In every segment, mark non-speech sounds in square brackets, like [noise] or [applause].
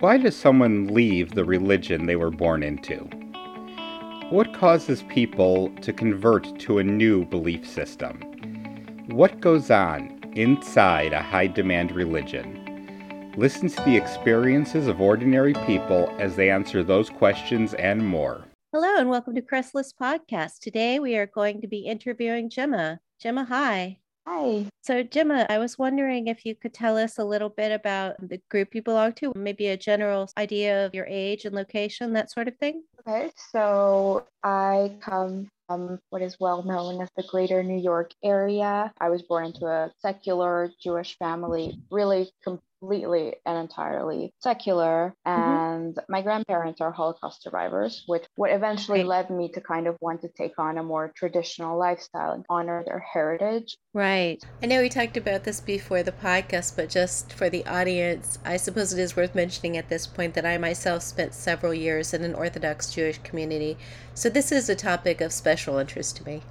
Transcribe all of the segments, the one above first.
Why does someone leave the religion they were born into? What causes people to convert to a new belief system? What goes on inside a high demand religion? Listen to the experiences of ordinary people as they answer those questions and more. Hello, and welcome to Crestless Podcast. Today we are going to be interviewing Gemma. Gemma, hi. Hi. So, Gemma, I was wondering if you could tell us a little bit about the group you belong to, maybe a general idea of your age and location, that sort of thing. Okay, so I come from what is well known as the greater New York area. I was born into a secular Jewish family, really completely and entirely secular. Mm-hmm. And mm-hmm. my grandparents are Holocaust survivors, which what eventually led me to kind of want to take on a more traditional lifestyle and honor their heritage. Right. I know we talked about this before the podcast, but just for the audience, I suppose it is worth mentioning at this point that I myself spent several years in an Orthodox Jewish community. So this is a topic of special interest to me.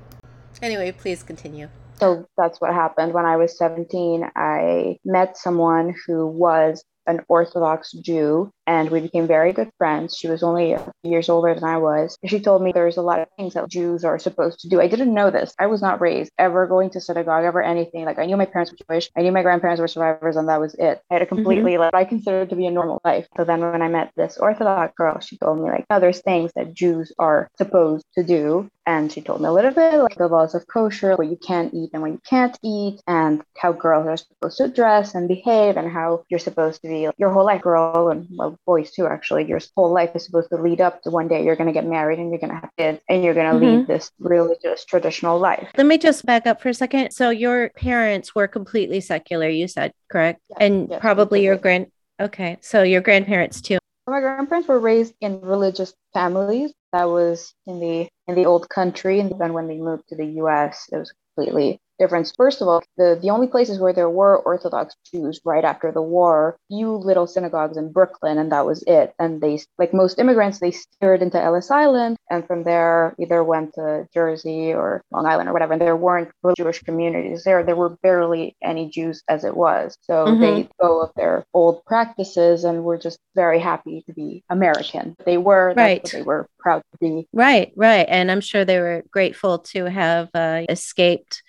Anyway, please continue. So that's what happened when I was 17. I met someone who was an Orthodox Jew and we became very good friends. She was only a few years older than I was. She told me there's a lot of things that Jews are supposed to do. I didn't know this. I was not raised ever going to synagogue, ever anything. Like I knew my parents were Jewish. I knew my grandparents were survivors, and that was it. I had a mm-hmm. completely mm-hmm. like I considered to be a normal life. So then when I met this Orthodox girl, she told me like, oh, there's things that Jews are supposed to do. And she told me a little bit like the laws of kosher, what you can eat and what you can't eat, and how girls are supposed to dress and behave, and how you're supposed to be your whole life girl and well, boys too, actually. Your whole life is supposed to lead up to one day you're going to get married and you're going to have kids and you're going to mm-hmm. lead this religious traditional life. Let me just back up for a second. So your parents were completely secular, you said, correct? Yes, and yes, probably your grand. Okay, so your grandparents too. My grandparents were raised in religious families. That was in the in the old country, and then when they moved to the U.S., it was completely difference. First of all, the, the only places where there were Orthodox Jews right after the war, few little synagogues in Brooklyn, and that was it. And they, like most immigrants, they steered into Ellis Island, and from there either went to Jersey or Long Island or whatever. And there weren't Jewish communities there. There were barely any Jews as it was. So mm-hmm. they go of their old practices and were just very happy to be American. They were, right. they were proud to be. Right, right. And I'm sure they were grateful to have uh, escaped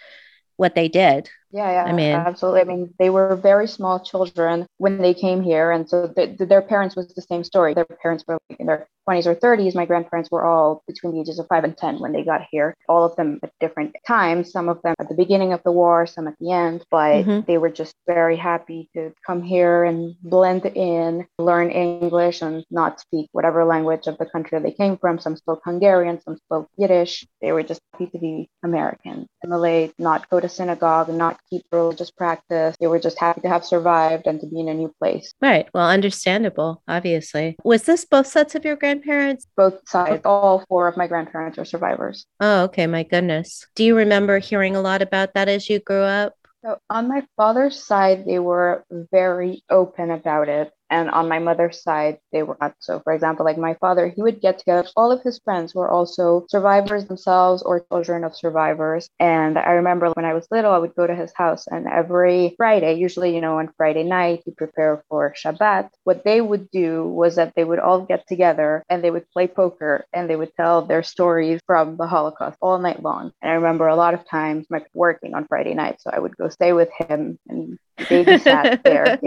what they did. Yeah, yeah. I mean, absolutely. I mean, they were very small children when they came here, and so the, their parents was the same story. Their parents were in their 20s or 30s. My grandparents were all between the ages of five and 10 when they got here. All of them at different times. Some of them at the beginning of the war, some at the end. But mm-hmm. they were just very happy to come here and blend in, learn English, and not speak whatever language of the country they came from. Some spoke Hungarian, some spoke Yiddish. They were just happy to be American. Assimilate, not go to synagogue, not keep religious practice. They were just happy to have survived and to be in a new place. Right. Well, understandable, obviously. Was this both sets of your grandparents? Both sides. All four of my grandparents are survivors. Oh, okay. My goodness. Do you remember hearing a lot about that as you grew up? So, on my father's side, they were very open about it. And on my mother's side, they were not. So, for example, like my father, he would get together. All of his friends were also survivors themselves or children of survivors. And I remember when I was little, I would go to his house, and every Friday, usually, you know, on Friday night, he'd prepare for Shabbat. What they would do was that they would all get together and they would play poker and they would tell their stories from the Holocaust all night long. And I remember a lot of times my working on Friday night, so I would go stay with him and babysat [laughs] there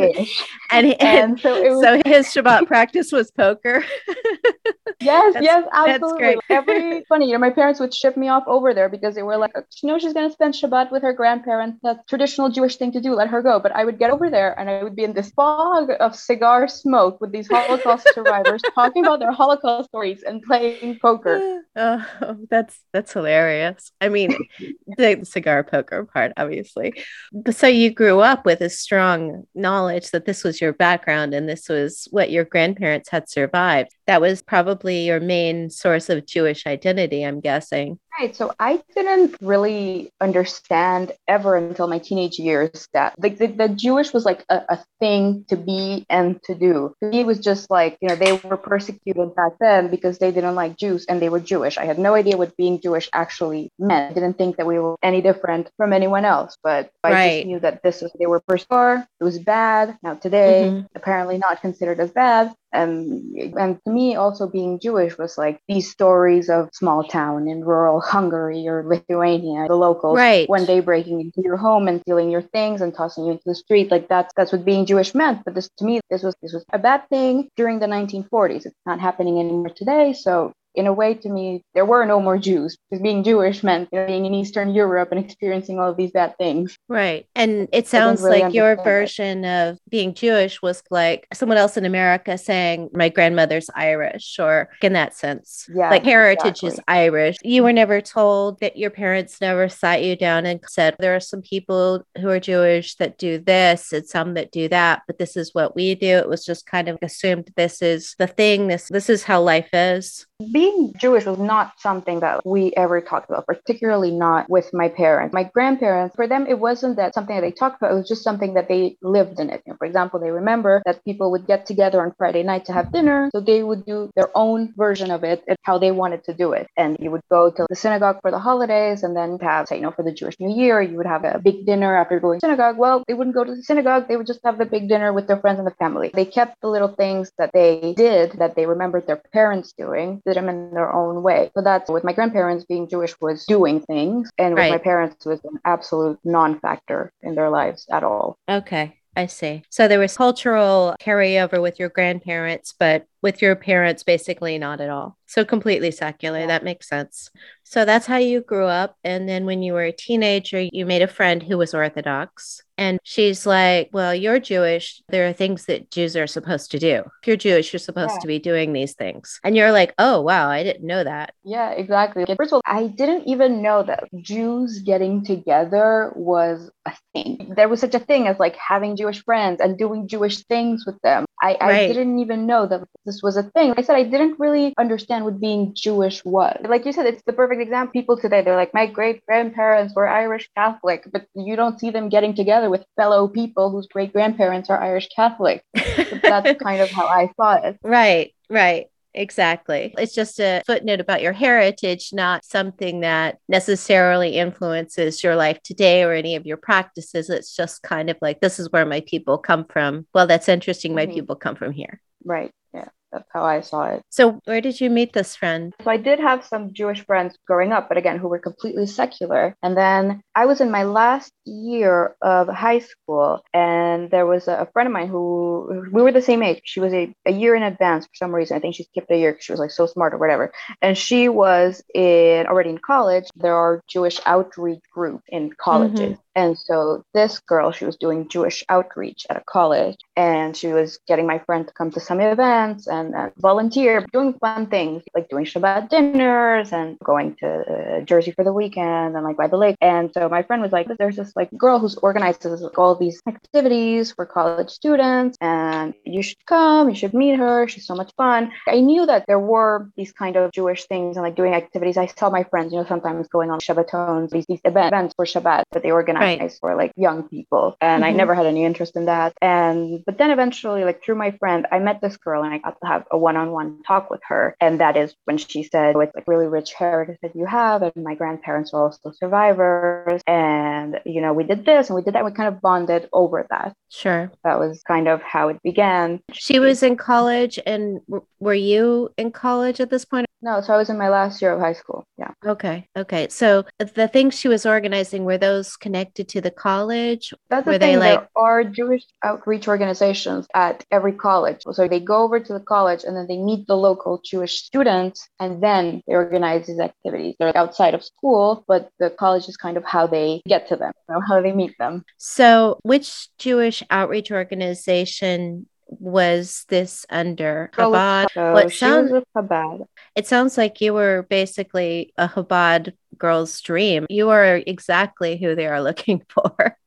and, he, and so, was, so [laughs] his Shabbat practice was poker. [laughs] yes, that's, yes, absolutely. Every [laughs] funny, you know, my parents would ship me off over there because they were like, you know, she's gonna spend Shabbat with her grandparents. That's traditional Jewish thing to do. Let her go. But I would get over there and I would be in this fog of cigar smoke with these Holocaust [laughs] survivors talking about their Holocaust stories and playing poker. [laughs] Oh, that's that's hilarious. I mean, the cigar poker part, obviously. But so you grew up with a strong knowledge that this was your background and this was what your grandparents had survived. That was probably your main source of Jewish identity, I'm guessing. Right. So I didn't really understand ever until my teenage years that like the, the Jewish was like a, a, thing to be and to do. To me, it was just like, you know, they were persecuted back then because they didn't like Jews and they were Jewish. I had no idea what being Jewish actually meant. I didn't think that we were any different from anyone else, but I right. just knew that this was, they were persecuted. It was bad. Now today, mm-hmm. apparently not considered as bad and and to me also being jewish was like these stories of small town in rural hungary or lithuania the locals right. one day breaking into your home and stealing your things and tossing you into the street like that's that's what being jewish meant. But this to me this was this was a bad thing during the 1940s it's not happening anymore today. So in a way, to me, there were no more Jews because being Jewish meant you know, being in Eastern Europe and experiencing all of these bad things. Right. And it sounds really like your version it. of being Jewish was like someone else in America saying, My grandmother's Irish, or in that sense. Yeah. Like heritage exactly. is Irish. You were never told that your parents never sat you down and said, There are some people who are Jewish that do this and some that do that, but this is what we do. It was just kind of assumed this is the thing, this this is how life is being Jewish was not something that we ever talked about, particularly not with my parents. My grandparents, for them, it wasn't that something that they talked about, it was just something that they lived in it. You know, for example, they remember that people would get together on Friday night to have dinner, so they would do their own version of it and how they wanted to do it. And you would go to the synagogue for the holidays and then have, say, you know, for the Jewish New Year, you would have a big dinner after going to synagogue. Well, they wouldn't go to the synagogue, they would just have the big dinner with their friends and the family. They kept the little things that they did that they remembered their parents doing, them in their own way. So that's with my grandparents being Jewish was doing things, and with right. my parents was an absolute non factor in their lives at all. Okay. I see. So there was cultural carryover with your grandparents, but with your parents, basically not at all. So completely secular. Yeah. That makes sense. So that's how you grew up. And then when you were a teenager, you made a friend who was Orthodox. And she's like, Well, you're Jewish. There are things that Jews are supposed to do. If you're Jewish, you're supposed yeah. to be doing these things. And you're like, Oh, wow, I didn't know that. Yeah, exactly. First of all, I didn't even know that Jews getting together was a thing. There was such a thing as like having Jewish friends and doing Jewish things with them. I, right. I didn't even know that this was a thing. I said I didn't really understand what being Jewish was. Like you said, it's the perfect example. People today, they're like, my great grandparents were Irish Catholic, but you don't see them getting together with fellow people whose great grandparents are Irish Catholic. [laughs] that's kind of how I saw it. Right, right. Exactly. It's just a footnote about your heritage, not something that necessarily influences your life today or any of your practices. It's just kind of like, this is where my people come from. Well, that's interesting. My mm-hmm. people come from here. Right. That's how I saw it. So, where did you meet this friend? So, I did have some Jewish friends growing up, but again, who were completely secular. And then I was in my last year of high school, and there was a, friend of mine who we were the same age. She was a, a year in advance for some reason. I think she skipped a year because she was like so smart or whatever. And she was in already in college. There are Jewish outreach groups in colleges. Mm-hmm. And so this girl, she was doing Jewish outreach at a college and she was getting my friend to come to some events and, volunteer, doing fun things like doing Shabbat dinners and going to uh, Jersey for the weekend and like by the lake. And so my friend was like, there's this like girl who's organizes like, all these activities for college students and you should come, you should meet her. She's so much fun. I knew that there were these kind of Jewish things and like doing activities. I saw my friends, you know, sometimes going on Shabbatons, these, these events for Shabbat that they organize right. for like young people. And mm-hmm. I never had any interest in that. And but then eventually, like through my friend, I met this girl and I got to have a one-on-one talk with her. And that is when she said, with like really rich heritage that you have, and my grandparents were also survivors. And you know, we did this and we did that. We kind of bonded over that. Sure. That was kind of how it began. She was in college and were you in college at this point? No, so I was in my last year of high school. Yeah. Okay. Okay. So the things she was organizing were those connected to the college? That's the were thing. They like... There are Jewish outreach organizations at every college. So they go over to the college and then they meet the local Jewish students and then they organize these activities. They're outside of school, but the college is kind of how they get to them, you know, how they meet them. So which Jewish outreach organization was this under oh, Chabad? So what sounds Chabad. It sounds like you were basically a Chabad girl's dream. You are exactly who they are looking [laughs] for.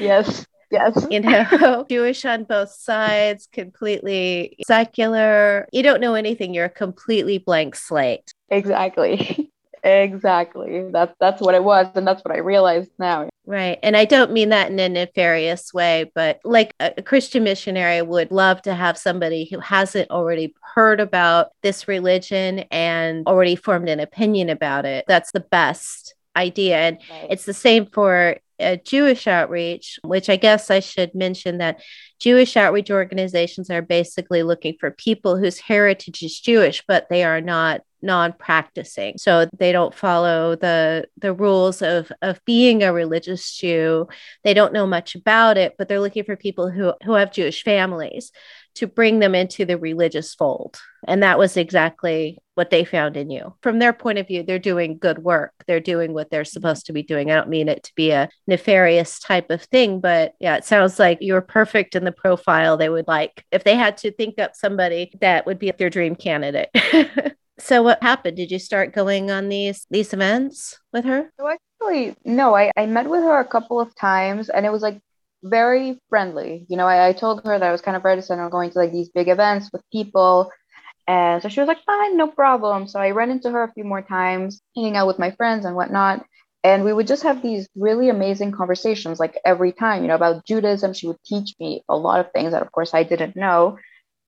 yes. Yes. You know, [laughs] Jewish on both sides, completely secular. You don't know anything. You're a completely blank slate. Exactly. [laughs] Exactly. That's that's what it was, and that's what I realized now. Right. And I don't mean that in a nefarious way, but like a Christian missionary would love to have somebody who hasn't already heard about this religion and already formed an opinion about it. That's the best idea. And right. it's the same for a Jewish outreach, which I guess I should mention that Jewish outreach organizations are basically looking for people whose heritage is Jewish, but they are not non-practicing. So they don't follow the the rules of of being a religious jew. They don't know much about it but they're looking for people who who have jewish families to bring them into the religious fold and that was exactly what they found in you from their point of view they're doing good work they're doing what they're supposed to be doing i don't mean it to be a nefarious type of thing but yeah it sounds like you're perfect in the profile they would like if they had to think up somebody that would be their dream candidate [laughs] So what happened? Did you start going on these these events with her? So actually, no. I, I met with her a couple of times and it was like very friendly. You know, I, I told her that I was kind of reticent on going to like these big events with people. And so she was like, fine, no problem. So I ran into her a few more times, hanging out with my friends and whatnot. And we would just have these really amazing conversations, like every time, you know, about Judaism. She would teach me a lot of things that, of course, I didn't know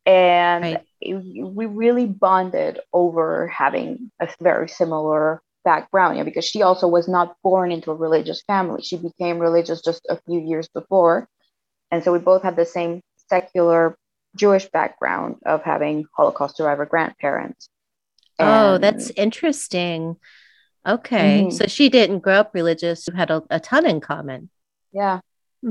and right. it, we really bonded over having a very similar background you know, because she also was not born into a religious family. She became religious just a few years before. And so we both had the same secular jewish background of having holocaust survivor grandparents. And, oh that's interesting. Okay. Mm-hmm. so she didn't grow up religious you had a, a ton in common. Yeah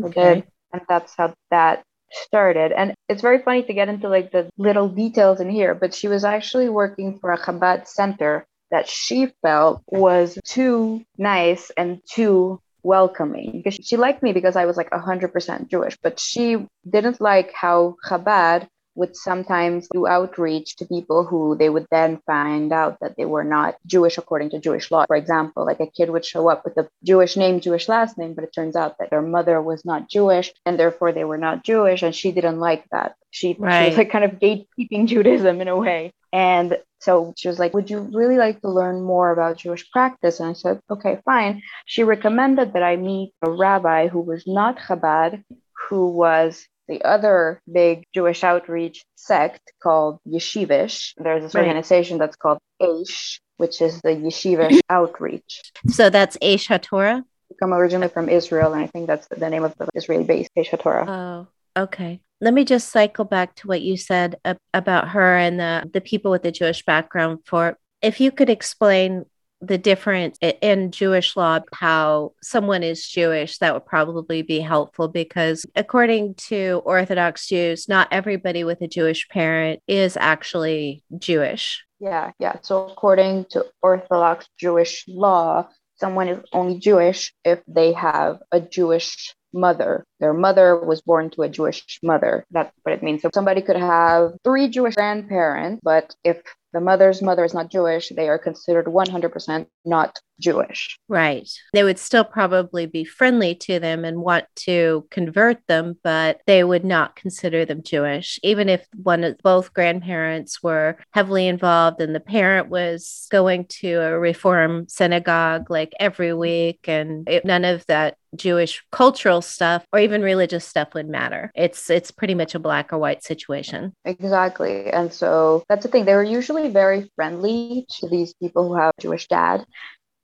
okay. and that's how that started. And it's very funny to get into like the little details in here, but she was actually working for a Chabad center that she felt was too nice and too welcoming because she liked me because I was like 100% Jewish, but she didn't like how Chabad would sometimes do outreach to people who they would then find out that they were not Jewish according to Jewish law. For example, like a kid would show up with a Jewish name, Jewish last name, but it turns out that their mother was not Jewish and therefore they were not Jewish. And she didn't like that. She, right. she was like kind of gatekeeping Judaism in a way. And so she was like, Would you really like to learn more about Jewish practice? And I said, Okay, fine. She recommended that I meet a rabbi who was not Chabad, who was the other big Jewish outreach sect called Yeshivish. There's this right. organization that's called Aish, which is the Yeshivish [laughs] outreach. So that's Aish HaTorah? Come originally from Israel, and I think that's the name of the Israeli base, Aish HaTorah. Oh, okay. Let me just cycle back to what you said about her and the, the people with the Jewish background for if you could explain the difference in Jewish law, how someone is Jewish, that would probably be helpful because, according to Orthodox Jews, not everybody with a Jewish parent is actually Jewish. Yeah, yeah. So, according to Orthodox Jewish law, someone is only Jewish if they have a Jewish mother. Their mother was born to a Jewish mother. That's what it means. So somebody could have three Jewish grandparents, but if the mother's mother is not Jewish, they are considered 100% not Jewish. Right. They would still probably be friendly to them and want to convert them, but they would not consider them Jewish, even if one of both grandparents were heavily involved and the parent was going to a reform synagogue like every week and it, none of that Jewish cultural stuff or even religious stuff would matter. It's it's pretty much a black or white situation. Exactly. And so that's the thing. They were usually very friendly to these people who have Jewish dad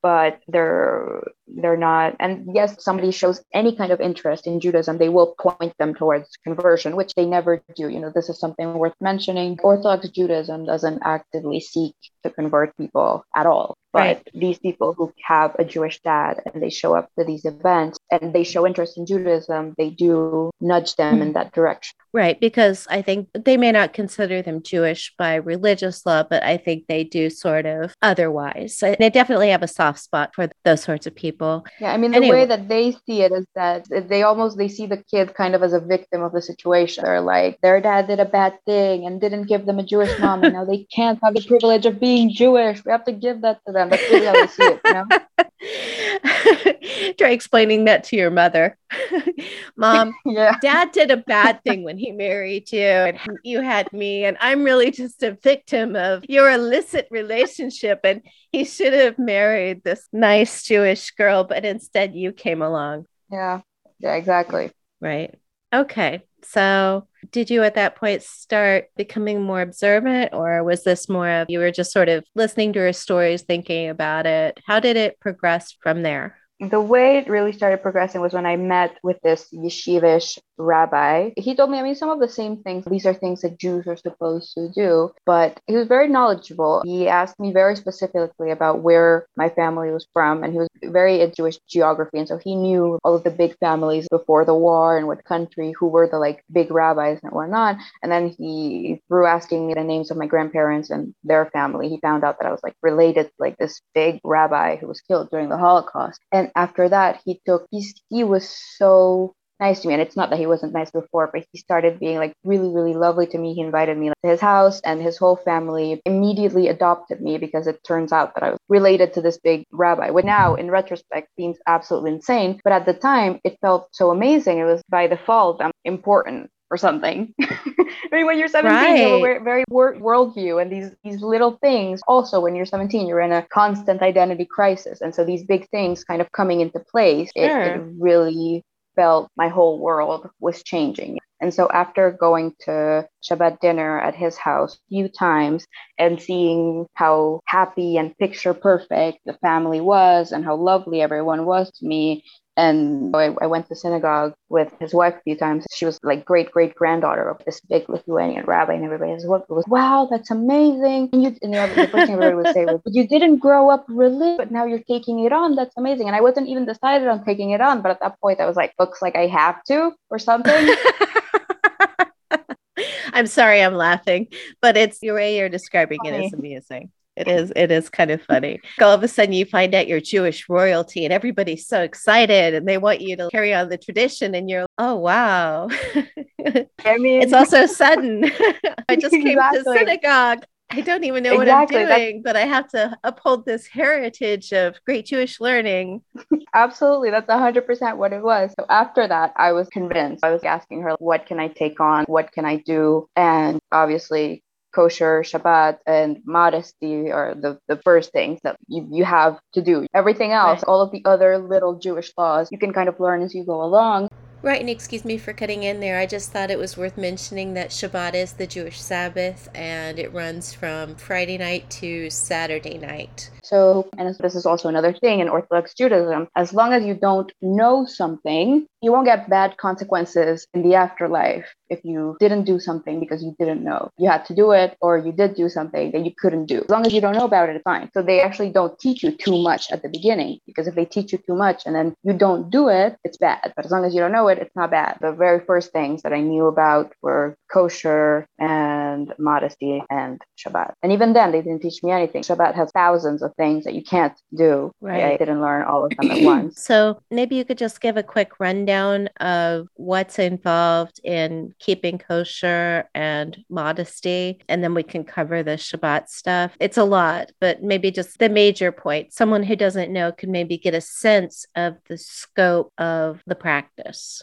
but they're they're not and yes somebody shows any kind of interest in judaism they will point them towards conversion which they never do. You know this is something worth mentioning. Orthodox judaism doesn't actively seek to convert people at all but right. these people who have a jewish dad and they show up to these events and they show interest in judaism they do nudge them in that direction. Right because i think they may not consider them jewish by religious law but i think they do sort of otherwise. So they definitely have a soft spot for those sorts of people yeah i mean the anyway. way that they see it is that they almost they see the kid kind of as a victim of the situation. They're like their dad did a bad thing and didn't give them a jewish mom and now they [laughs] can't have the privilege of being jewish. We have to give that to them. That's really how they see it you know [laughs] [laughs] Try explaining that to your mother. [laughs] Mom, [laughs] yeah. dad did a bad thing when he married you, and you had me, and I'm really just a victim of your illicit relationship. And he should have married this nice Jewish girl, but instead you came along. Yeah. Yeah, exactly. Right. Okay. So, did you at that point start becoming more observant, or was this more of you were just sort of listening to her stories, thinking about it? How did it progress from there? The way it really started progressing was when I met with this yeshivish rabbi. He told me, I mean, some of the same things. These are things that Jews are supposed to do, but he was very knowledgeable. He asked me very specifically about where my family was from, and he was very into Jewish geography. And so he knew all of the big families before the war and what country, who were the like big rabbis and whatnot. And then he, through asking me the names of my grandparents and their family, he found out that I was like related to like this big rabbi who was killed during the Holocaust. And after that, he took, he's, he was so nice to me. And it's not that he wasn't nice before, but he started being like really, really lovely to me. He invited me to his house, and his whole family immediately adopted me because it turns out that I was related to this big rabbi. What now, in retrospect, seems absolutely insane. But at the time, it felt so amazing. It was by default, I'm important or something. [laughs] I mean, when you're 17, right. you have a very world worldview, and these these little things. Also, when you're 17, you're in a constant identity crisis, and so these big things kind of coming into place, sure. it, it really felt my whole world was changing. And so after going to Shabbat dinner at his house a few times and seeing how happy and picture perfect the family was and how lovely everyone was to me, and I, I, went to synagogue with his wife a few times. She was like great great granddaughter of this big Lithuanian rabbi, and everybody was, "Wow, that's amazing!" And, you, and the, the first thing everybody would say was, "But you didn't grow up religious, but now you're taking it on. That's amazing." And I wasn't even decided on taking it on, but at that point, I was like, "Looks like I have to," or something. [laughs] I'm sorry, I'm laughing, but it's the way you're describing Funny. it is amusing. It is. It is kind of funny. All of a sudden, you find out you're Jewish royalty, and everybody's so excited, and they want you to carry on the tradition. And you're, oh wow! [laughs] I mean, it's also sudden. [laughs] I just came exactly. to synagogue. I don't even know exactly. what I'm doing, That's... but I have to uphold this heritage of great Jewish learning. Absolutely. That's 100% what it was. So after that, I was convinced. I was asking her, what can I take on? What can I do? And obviously, kosher, Shabbat, and modesty are the, the first things that you, you have to do. Everything else, right. all of the other little Jewish laws, you can kind of learn as you go along. Right, and excuse me for cutting in there. I just thought it was worth mentioning that Shabbat is the Jewish Sabbath and it runs from Friday night to Saturday night. So, and this is also another thing in Orthodox Judaism, as long as you don't know something, you won't get bad consequences in the afterlife if you didn't do something because you didn't know. You had to do it or you did do something that you couldn't do. As long as you don't know about it, it's fine. So they actually don't teach you too much at the beginning because if they teach you too much and then you don't do it, it's bad. But as long as you don't know it, it's not bad. The very first things that I knew about were kosher and modesty and Shabbat. And even then, they didn't teach me anything. Shabbat has thousands of things that you can't do. Right. I didn't learn all of them at [clears throat] once. So maybe you could just give a quick rundown rundown of what's involved in keeping kosher and modesty, and then we can cover the Shabbat stuff. It's a lot, but maybe just the major point. Someone who doesn't know could maybe get a sense of the scope of the practice.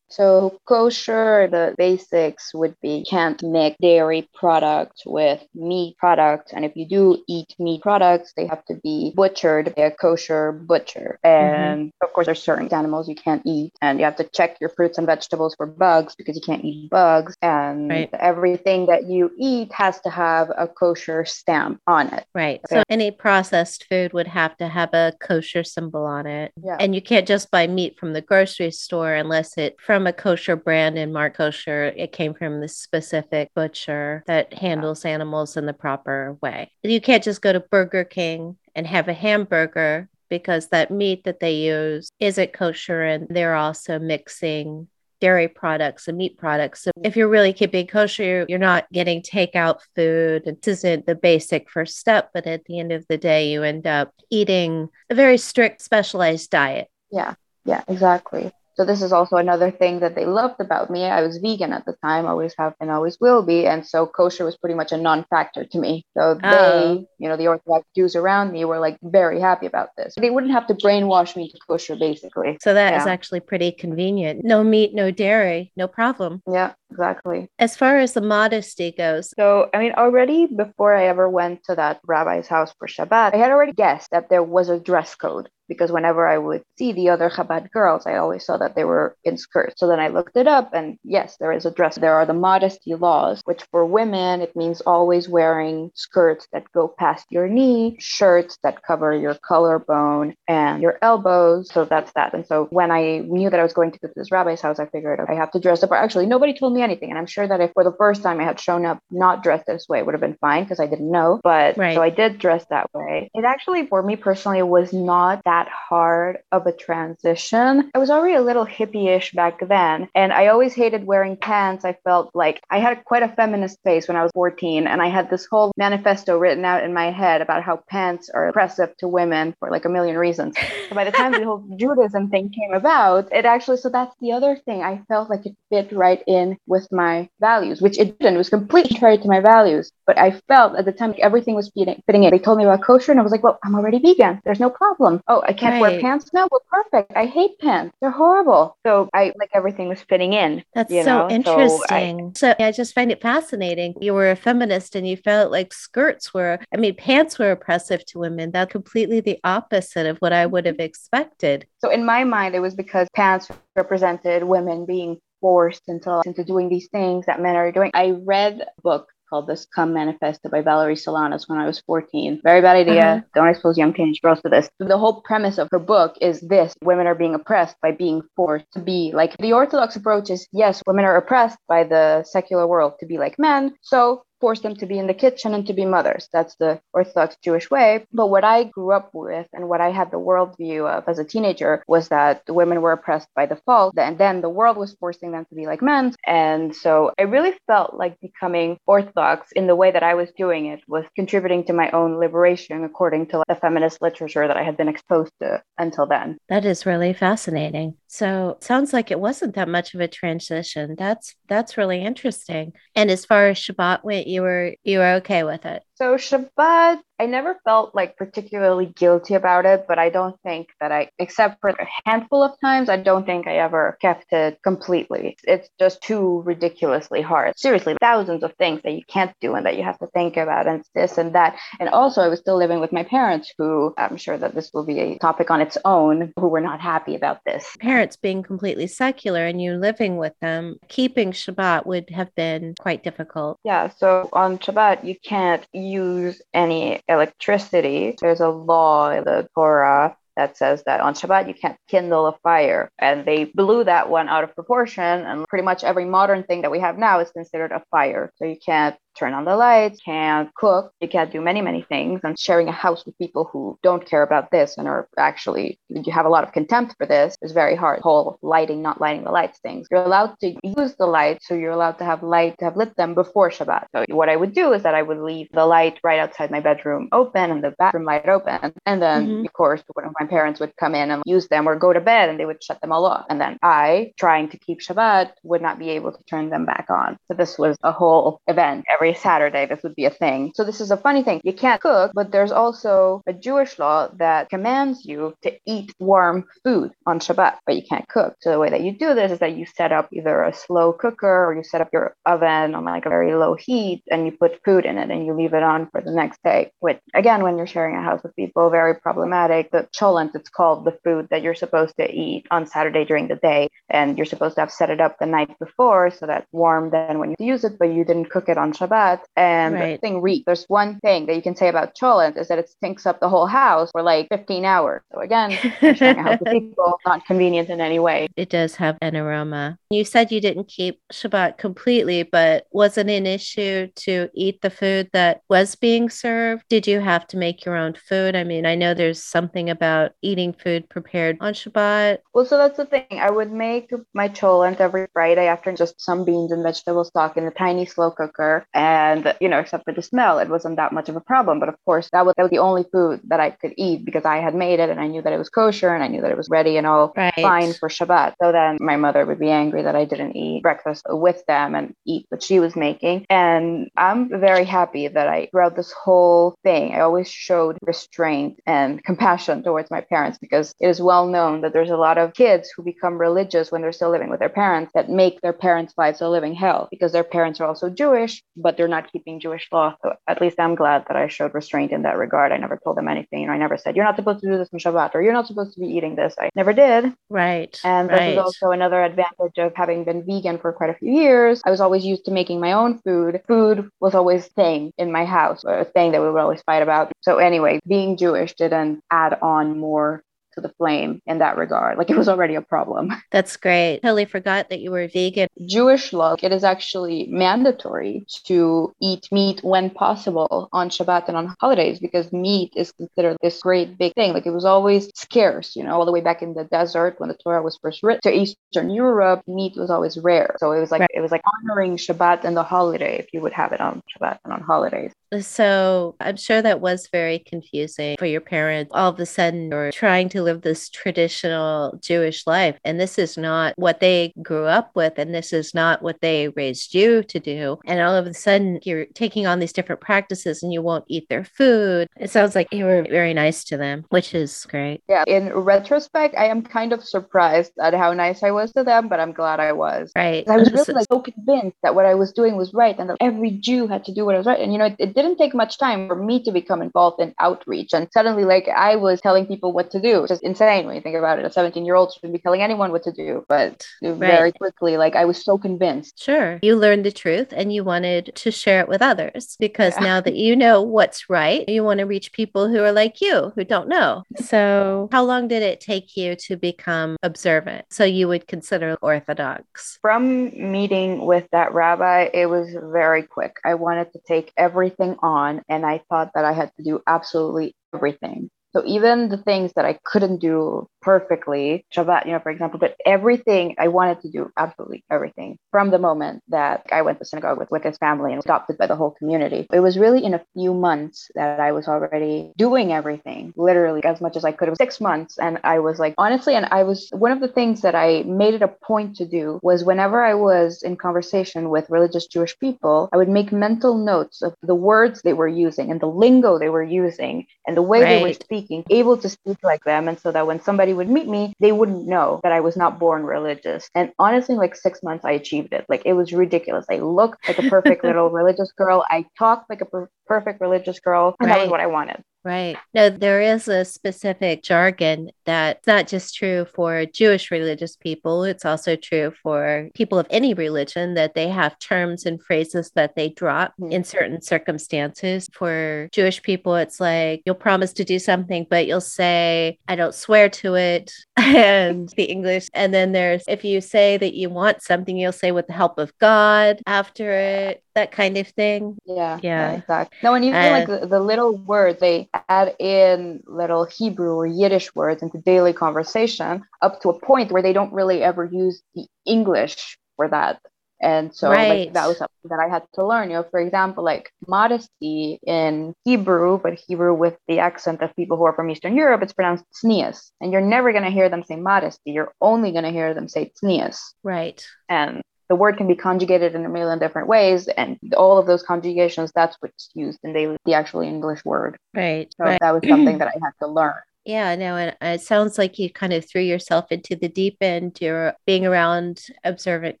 So kosher, the basics would be can't mix dairy products with meat products. And if you do eat meat products, they have to be butchered by a kosher butcher. Mm-hmm. And mm-hmm. of course, there's certain animals you can't eat. And you have to check your fruits and vegetables for bugs because you can't eat bugs. And right. everything that you eat has to have a kosher stamp on it. Right. Okay. So any processed food would have to have a kosher symbol on it. Yeah. And you can't just buy meat from the grocery store unless it from from a kosher brand in Mark Kosher. It came from this specific butcher that handles animals in the proper way. You can't just go to Burger King and have a hamburger because that meat that they use isn't kosher and they're also mixing dairy products and meat products. So if you're really keeping kosher, you're not getting takeout food. It isn't the basic first step, but at the end of the day, you end up eating a very strict specialized diet. Yeah, yeah, exactly. So this is also another thing that they loved about me. I was vegan at the time, always have and always will be. And so kosher was pretty much a non-factor to me. So they, Oh. you know, the Orthodox Jews around me were like very happy about this. They wouldn't have to brainwash me to kosher basically. So that is Yeah. actually pretty convenient. No meat, no dairy, no problem. Yeah, exactly. As far as the modesty goes, So, I mean, already before I ever went to that rabbi's house for Shabbat, I had already guessed that there was a dress code because whenever I would see the other Chabad girls, I always saw that they were in skirts. So then I looked it up, and yes, there is a dress. There are the modesty laws, which for women, it means always wearing skirts that go past your knee, shirts that cover your collarbone and your elbows. So that's that. And so when I knew that I was going to go to this rabbi's house, I figured I have to dress up. Or actually, nobody told me anything. And I'm sure that if for the first time I had shown up not dressed this way, it would have been fine because I didn't know. But Right. so I did dress that way. It actually, for me personally, was not that hard of a transition. I was already a little hippie-ish back then, and I always hated wearing pants. I felt like I had quite a feminist face when I was 14, and I had this whole manifesto written out in my head about how pants are oppressive to women for like a million reasons. So by the time the whole Judaism thing came about, it actually so that's the other thing. I felt like it fit right in with my values, which it didn't. It was completely contrary to my values. But I felt at the time everything was fitting, fitting in. They told me about kosher, and I was like, well, I'm already vegan. There's no problem. Oh, I can't wear Right. pants now? Well, perfect. I hate pants. They're horrible. So I like everything was fitting in. that's you so know? So I- interesting. So I, just find it fascinating. You were a feminist and you felt like skirts were, I mean, pants were oppressive to women. That's completely the opposite of what I would have mm-hmm. expected. So in my mind, it was because pants represented women being forced into, into doing these things that men are doing. I read a book called The Scum Manifesto by Valerie Solanas when I was 14. Very bad idea. Uh-huh. Don't expose young teenage girls to this. The whole premise of her book is this women are being oppressed by being forced to be like the Orthodox approach is yes, women are oppressed by the secular world to be like men. So force them to be in the kitchen and to be mothers. That's the Orthodox Jewish way. But what I grew up with and what I had the worldview of as a teenager was that the women were oppressed by default, and then the world was forcing them to be like men. And so I really felt like becoming Orthodox in the way that I was doing it was contributing to my own liberation according to the feminist literature that I had been exposed to until then. That is really fascinating. So sounds like it wasn't that much of a transition. That's that's really interesting. And as far as Shabbat went, you were you were okay with it. So Shabbat, I never felt like particularly guilty about it, but I don't think that I, except for a handful of times, I don't think I ever kept it completely. It's just too ridiculously hard. Seriously, thousands of things that you can't do and that you have to think about, and this and that. And also, I was still living with my parents, who I'm sure that this will be a topic on its own, who were not happy about this. Parents being completely secular and you living with them, keeping Shabbat would have been quite difficult. Yeah, so on Shabbat, you can't use any electricity. There's a law in the Torah that says that on Shabbat you can't kindle a fire. And they blew that one out of proportion. And pretty much every modern thing that we have now is considered a fire. So you can't turn on the lights, can't cook, you can't do many, many things. And sharing a house with people who don't care about this and are actually, you have a lot of contempt for this is very hard. Whole lighting, not lighting the lights things. You're allowed to use the lights, so you're allowed to have light, to have lit them before Shabbat. So what I would do is that I would leave the light right outside my bedroom open and the bathroom light open. And then, Mhm. of course, one of my parents would come in and use them or go to bed and they would shut them all off. And then I, trying to keep Shabbat, would not be able to turn them back on. So this was a whole event. Every Saturday, this would be a thing. So this is a funny thing. You can't cook, but there's also a Jewish law that commands you to eat warm food on Shabbat, but you can't cook. So the way that you do this is that you set up either a slow cooker or you set up your oven on like a very low heat and you put food in it and you leave it on for the next day. Which again, when you're sharing a house with people, very problematic. The cholent, it's called the food that you're supposed to eat on Saturday during the day, and you're supposed to have set it up the night before so that's warm then when you use it, but you didn't cook it on Shabbat. And the thing reeks. There's one thing that you can say about cholent is that it stinks up the whole house for like 15 hours. So again, a house [laughs] people, not convenient in any way. It does have an aroma. You said you didn't keep Shabbat completely, but was it an issue to eat the food that was being served? Did you have to make your own food? I mean, I know there's something about eating food prepared on Shabbat. Well, so that's the thing. I would make my cholent every Friday after just some beans and vegetable stock in a tiny slow cooker. And, you know, except for the smell, it wasn't that much of a problem. But of course, that was, that was the only food that I could eat because I had made it and I knew that it was kosher and I knew that it was ready and all right. fine for Shabbat. So then my mother would be angry that I didn't eat breakfast with them and eat what she was making. And I'm very happy that I, throughout this whole thing, I always showed restraint and compassion towards my parents because it is well known that there's a lot of kids who become religious when they're still living with their parents that make their parents' lives a living hell because their parents are also Jewish, but they're not keeping Jewish law. So at least I'm glad that I showed restraint in that regard. I never told them anything. You know, I never said, you're not supposed to do this on Shabbat or you're not supposed to be eating this. I never did. Right. And this right. is also another advantage of having been vegan for quite a few years. I was always used to making my own food. Food was always thing in my house, a thing that we would always fight about. So anyway, being Jewish didn't add on more to the flame in that regard. Like it was already a problem. [laughs] That's great. Totally forgot that you were vegan. Jewish law, it is actually mandatory to eat meat when possible on Shabbat and on holidays because meat is considered this great big thing. Like it was always scarce, you know, all the way back in the desert when the Torah was first written to Eastern Europe, meat was always rare. So it was like right. it was like honoring Shabbat and the holiday if you would have it on Shabbat and on holidays. So I'm sure that was very confusing for your parents. All of a sudden, you're trying to live this traditional Jewish life, and this is not what they grew up with, and this is not what they raised you to do. And all of a sudden, you're taking on these different practices and you won't eat their food. It sounds like you were very nice to them, which is great. Yeah. In retrospect, I am kind of surprised at how nice I was to them, but I'm glad I was. Right. I was really like so convinced that what I was doing was right and that every Jew had to do what was right. And you know, it, it didn't take much time for me to become involved in outreach. And suddenly, like, I was telling people what to do, which is insane when you think about it. A 17 year old shouldn't be telling anyone what to do. But right. very quickly, like, I was so convinced. Sure. You learned the truth and you wanted to share it with others because yeah. now that you know what's right, you want to reach people who are like you, who don't know. So, how long did it take you to become observant? So, you would consider Orthodox? From meeting with that rabbi, it was very quick. I wanted to take everything on, and I thought that I had to do absolutely everything. So even the things that I couldn't do perfectly, Shabbat, you know, for example, but everything I wanted to do, absolutely everything from the moment that I went to synagogue with, with his family and adopted by the whole community. It was really in a few months that I was already doing everything, literally as much as I could. It was six months. And I was like, honestly, and I was one of the things that I made it a point to do was whenever I was in conversation with religious Jewish people, I would make mental notes of the words they were using and the lingo they were using and the way right. they were speaking, able to speak like them. And so that when somebody would meet me, they wouldn't know that I was not born religious. And honestly, like six months, I achieved it. Like it was ridiculous. I looked like a perfect [laughs] little religious girl. I talked like a per- perfect religious girl. And right. that was what I wanted. Right. No, there is a specific jargon that's not just true for Jewish religious people, it's also true for people of any religion that they have terms and phrases that they drop mm-hmm. in certain circumstances. For Jewish people, it's like you'll promise to do something, but you'll say, I don't swear to it, [laughs] and the English. And then there's if you say that you want something, you'll say, with the help of God after it that kind of thing. Yeah, yeah, exactly. No, and even uh, like the, the, little words they add in little Hebrew or Yiddish words into daily conversation up to a point where they don't really ever use the English for that. And so right. like, that was something that I had to learn. You know, for example, like modesty in Hebrew, but Hebrew with the accent of people who are from Eastern Europe, it's pronounced tznius. And you're never going to hear them say modesty. You're only going to hear them say tznius. Right. And the word can be conjugated in a million different ways and all of those conjugations that's what's used in the, the actual english word right so right. that was something that i had to learn yeah, no, and it sounds like you kind of threw yourself into the deep end. You're being around observant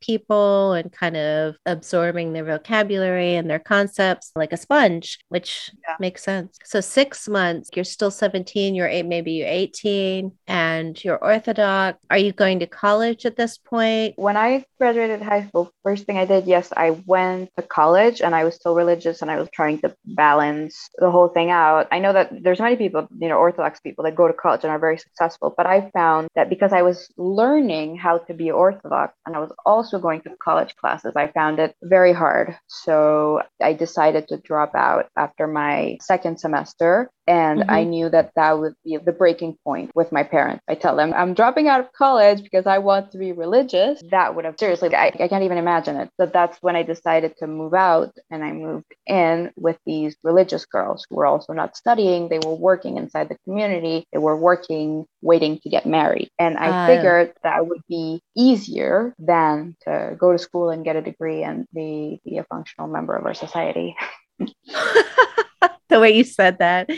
people and kind of absorbing their vocabulary and their concepts like a sponge, which yeah. makes sense. So six months, you're still 17, you're eight, maybe you're 18, and you're Orthodox. Are you going to college at this point? When I graduated high school, first thing I did, yes, I went to college and I was still religious and I was trying to balance the whole thing out. I know that there's many people, you know, Orthodox people that go to college and are very successful. But I found that because I was learning how to be Orthodox and I was also going to college classes, I found it very hard. So I decided to drop out after my second semester And mm-hmm. I knew that that would be the breaking point with my parents. I tell them I'm dropping out of college because I want to be religious. That would have seriously, I, I can't even imagine it. So that's when I decided to move out and I moved in with these religious girls who were also not studying. They were working inside the community, they were working, waiting to get married. And I uh, figured that would be easier than to go to school and get a degree and be, be a functional member of our society. [laughs] [laughs] the way you said that.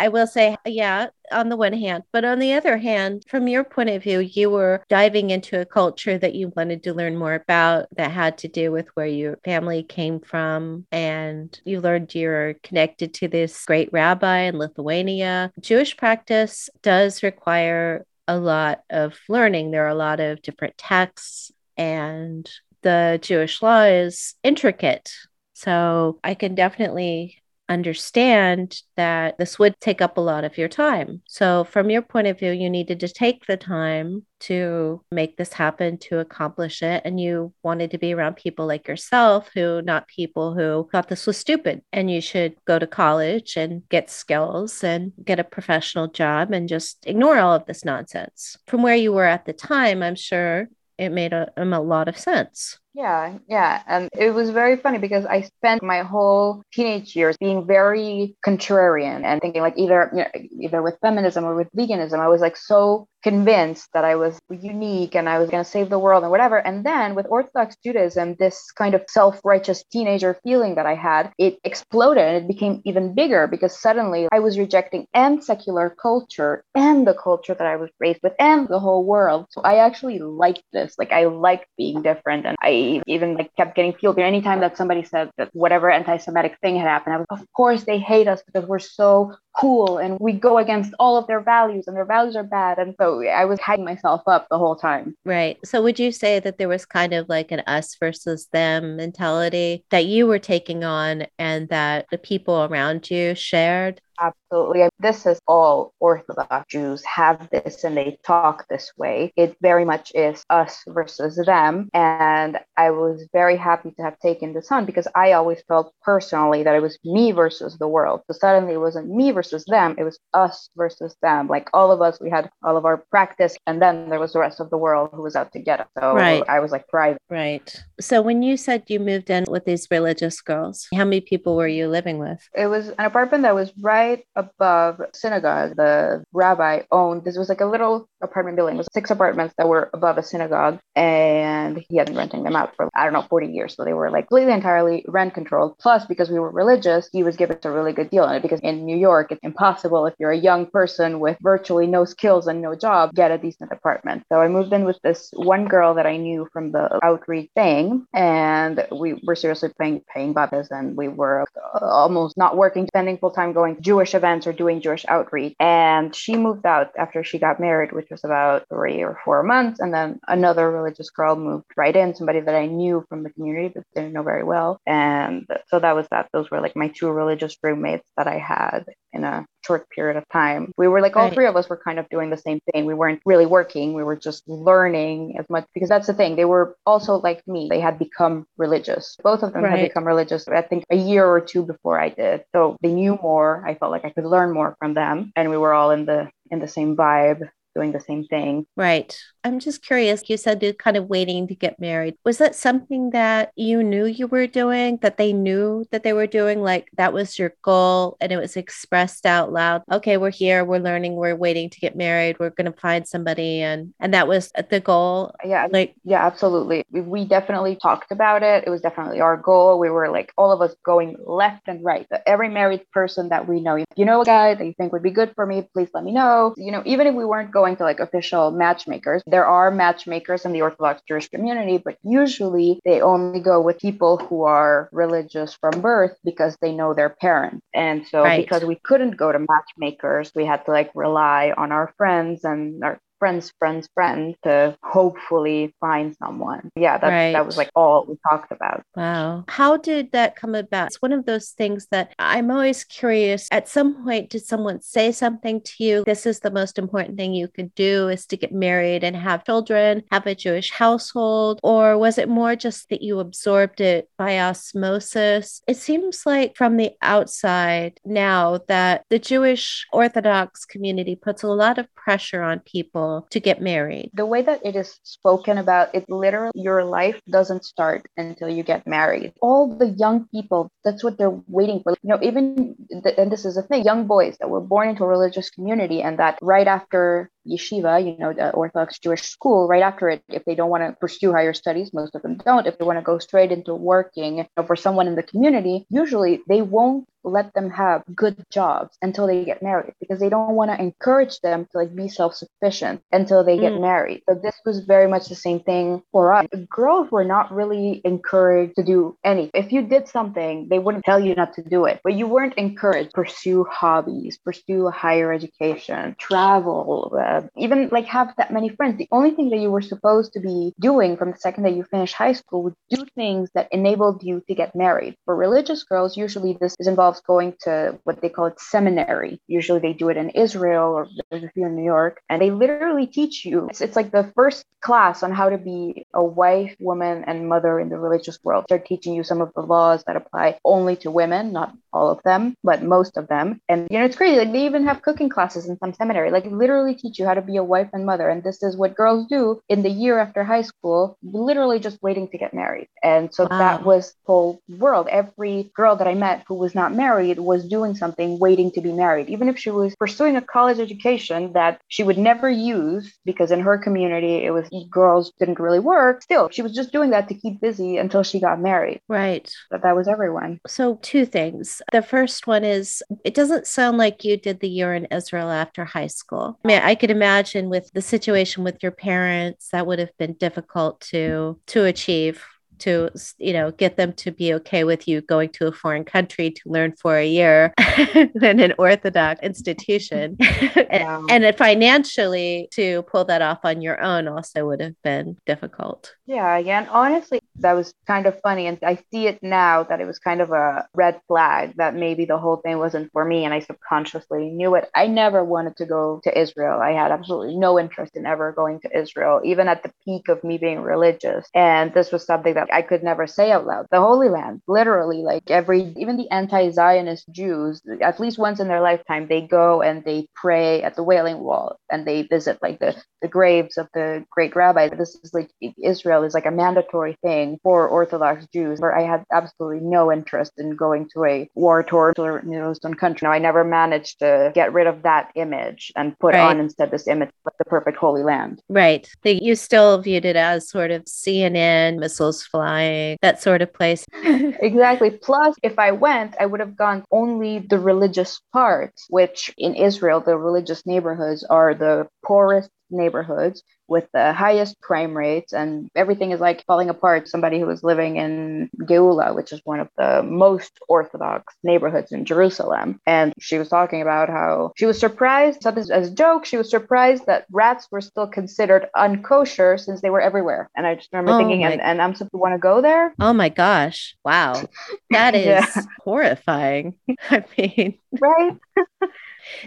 I will say, yeah, on the one hand, but on the other hand, from your point of view, you were diving into a culture that you wanted to learn more about that had to do with where your family came from. And you learned you're connected to this great rabbi in Lithuania. Jewish practice does require a lot of learning, there are a lot of different texts, and the Jewish law is intricate. So I can definitely understand that this would take up a lot of your time. So, from your point of view, you needed to take the time to make this happen, to accomplish it. And you wanted to be around people like yourself who, not people who thought this was stupid and you should go to college and get skills and get a professional job and just ignore all of this nonsense. From where you were at the time, I'm sure it made a, a lot of sense. Yeah, yeah. And it was very funny because I spent my whole teenage years being very contrarian and thinking like either you know, either with feminism or with veganism. I was like so convinced that I was unique and I was going to save the world and whatever. And then with Orthodox Judaism, this kind of self righteous teenager feeling that I had, it exploded and it became even bigger because suddenly I was rejecting and secular culture and the culture that I was raised with and the whole world. So I actually liked this. Like I liked being different. And I even like kept getting fueled. Anytime that somebody said that whatever anti Semitic thing had happened, I was, of course, they hate us because we're so cool and we go against all of their values and their values are bad. And so I was hyping myself up the whole time. Right. So would you say that there was kind of like an us versus them mentality that you were taking on and that the people around you shared? Absolutely. This is all Orthodox Jews have this and they talk this way. It very much is us versus them. And I was very happy to have taken this on because I always felt personally that it was me versus the world. So suddenly it wasn't me versus them, it was us versus them. Like all of us, we had all of our practice, and then there was the rest of the world who was out to get us. So right. I was like private. Right. So when you said you moved in with these religious girls, how many people were you living with? It was an apartment that was right above synagogue. The rabbi owned this was like a little apartment building. It was six apartments that were above a synagogue, and he had been renting them out for I don't know 40 years. So they were like completely entirely rent controlled. Plus, because we were religious, he was giving us a really good deal on it because in New York it's impossible if you're a young person with virtually no skills and no job get a decent apartment. So I moved in with this one girl that I knew from the outreach thing, and we were seriously paying paying babas, and we were almost not working, spending full time going to Jewish events or doing Jewish outreach. And she moved out after she got married, which was about three or four months, and then another religious girl moved right in, somebody that I knew from the community but didn't know very well, and so that was that. Those were like my two religious roommates that I had in a short period of time. We were like all three of us were kind of doing the same thing. We weren't really working. We were just learning as much because that's the thing. They were also like me. They had become religious. Both of them right. had become religious. I think a year or two before I did. So they knew more. I felt like I could learn more from them, and we were all in the in the same vibe doing the same thing. Right. I'm just curious. You said you're kind of waiting to get married. Was that something that you knew you were doing, that they knew that they were doing? Like that was your goal and it was expressed out loud. Okay, we're here, we're learning, we're waiting to get married, we're gonna find somebody and and that was the goal. Yeah, like yeah, absolutely. We definitely talked about it. It was definitely our goal. We were like all of us going left and right. Every married person that we know, if you know a guy that you think would be good for me, please let me know. You know, even if we weren't going to like official matchmakers, there are matchmakers in the Orthodox Jewish community, but usually they only go with people who are religious from birth because they know their parents. And so, right. because we couldn't go to matchmakers, we had to like rely on our friends and our friends, friends, friends to hopefully find someone. Yeah, that, right. that was like all we talked about. Wow. How did that come about? It's one of those things that I'm always curious. At some point, did someone say something to you? This is the most important thing you could do is to get married and have children, have a Jewish household? Or was it more just that you absorbed it by osmosis? It seems like from the outside now that the Jewish Orthodox community puts a lot of pressure on people to get married. The way that it is spoken about, it literally, your life doesn't start until you get married. All the young people, that's what they're waiting for. You know, even, and this is a thing, young boys that were born into a religious community and that right after yeshiva, you know, the Orthodox Jewish school, right after it, if they don't want to pursue higher studies, most of them don't, if they want to go straight into working you know, for someone in the community, usually they won't let them have good jobs until they get married because they don't want to encourage them to like be self-sufficient until they get mm. married. So this was very much the same thing for us. Girls were not really encouraged to do anything. If you did something, they wouldn't tell you not to do it, but you weren't encouraged to pursue hobbies, pursue a higher education, travel, uh, Uh, even like have that many friends. The only thing that you were supposed to be doing from the second that you finished high school was do things that enabled you to get married. For religious girls, usually this is involves going to what they call it seminary. Usually they do it in Israel or there's a few in New York, and they literally teach you. It's, it's like the first class on how to be a wife, woman, and mother in the religious world. They're teaching you some of the laws that apply only to women, not all of them, but most of them. And you know, it's crazy. Like they even have cooking classes in some seminary. Like literally teach you how to be a wife and mother. And this is what girls do in the year after high school, literally just waiting to get married. And so wow. that was the whole world. Every girl that I met who was not married was doing something waiting to be married. Even if she was pursuing a college education that she would never use because in her community it was girls didn't really work, still she was just doing that to keep busy until she got married. Right. But that was everyone. So two things. The first one is it doesn't sound like you did the year in Israel after high school. I mean, I could imagine with the situation with your parents that would have been difficult to to achieve to you know get them to be okay with you going to a foreign country to learn for a year [laughs] than an orthodox institution. [laughs] And, and financially to pull that off on your own also would have been difficult. Yeah again honestly that was kind of funny and i see it now that it was kind of a red flag that maybe the whole thing wasn't for me and i subconsciously knew it. I never wanted to go to israel. I had absolutely no interest in ever going to israel even at the peak of me being religious. And this was something that I could never say out loud. The Holy Land, literally, like every, even the anti Zionist Jews, at least once in their lifetime, they go and they pray at the Wailing Wall and they visit like the, the graves of the great rabbi. This is like Israel is like a mandatory thing for Orthodox Jews, where I had absolutely no interest in going to a war torn Middle Eastern country. No, I never managed to get rid of that image and put right. on instead this image of the perfect Holy Land. Right. You still viewed it as sort of CNN, missiles flying, that sort of place. [laughs] exactly. Plus, if I went, I would have gone only the religious part, which in Israel, the religious neighborhoods are the poorest neighborhoods with the highest crime rates and everything is like falling apart. Somebody who was living in Geula, which is one of the most orthodox neighborhoods in Jerusalem, and she was talking about how she was surprised, said this as a joke, she was surprised that rats were still considered unkosher since they were everywhere. And I just remember oh thinking, and, and I'm supposed to want to go there. Oh my gosh. Wow. [laughs] That is yeah. horrifying. [laughs] I mean, right? [laughs]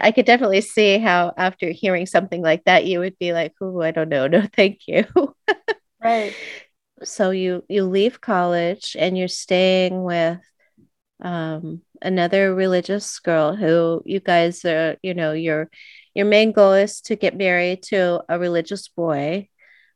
I could definitely see how after hearing something like that, you would be like, "Oh, I don't know, [laughs] no, thank you." right. So you you leave college and you're staying with um, another religious girl who you guys are, you know, your your main goal is to get married to a religious boy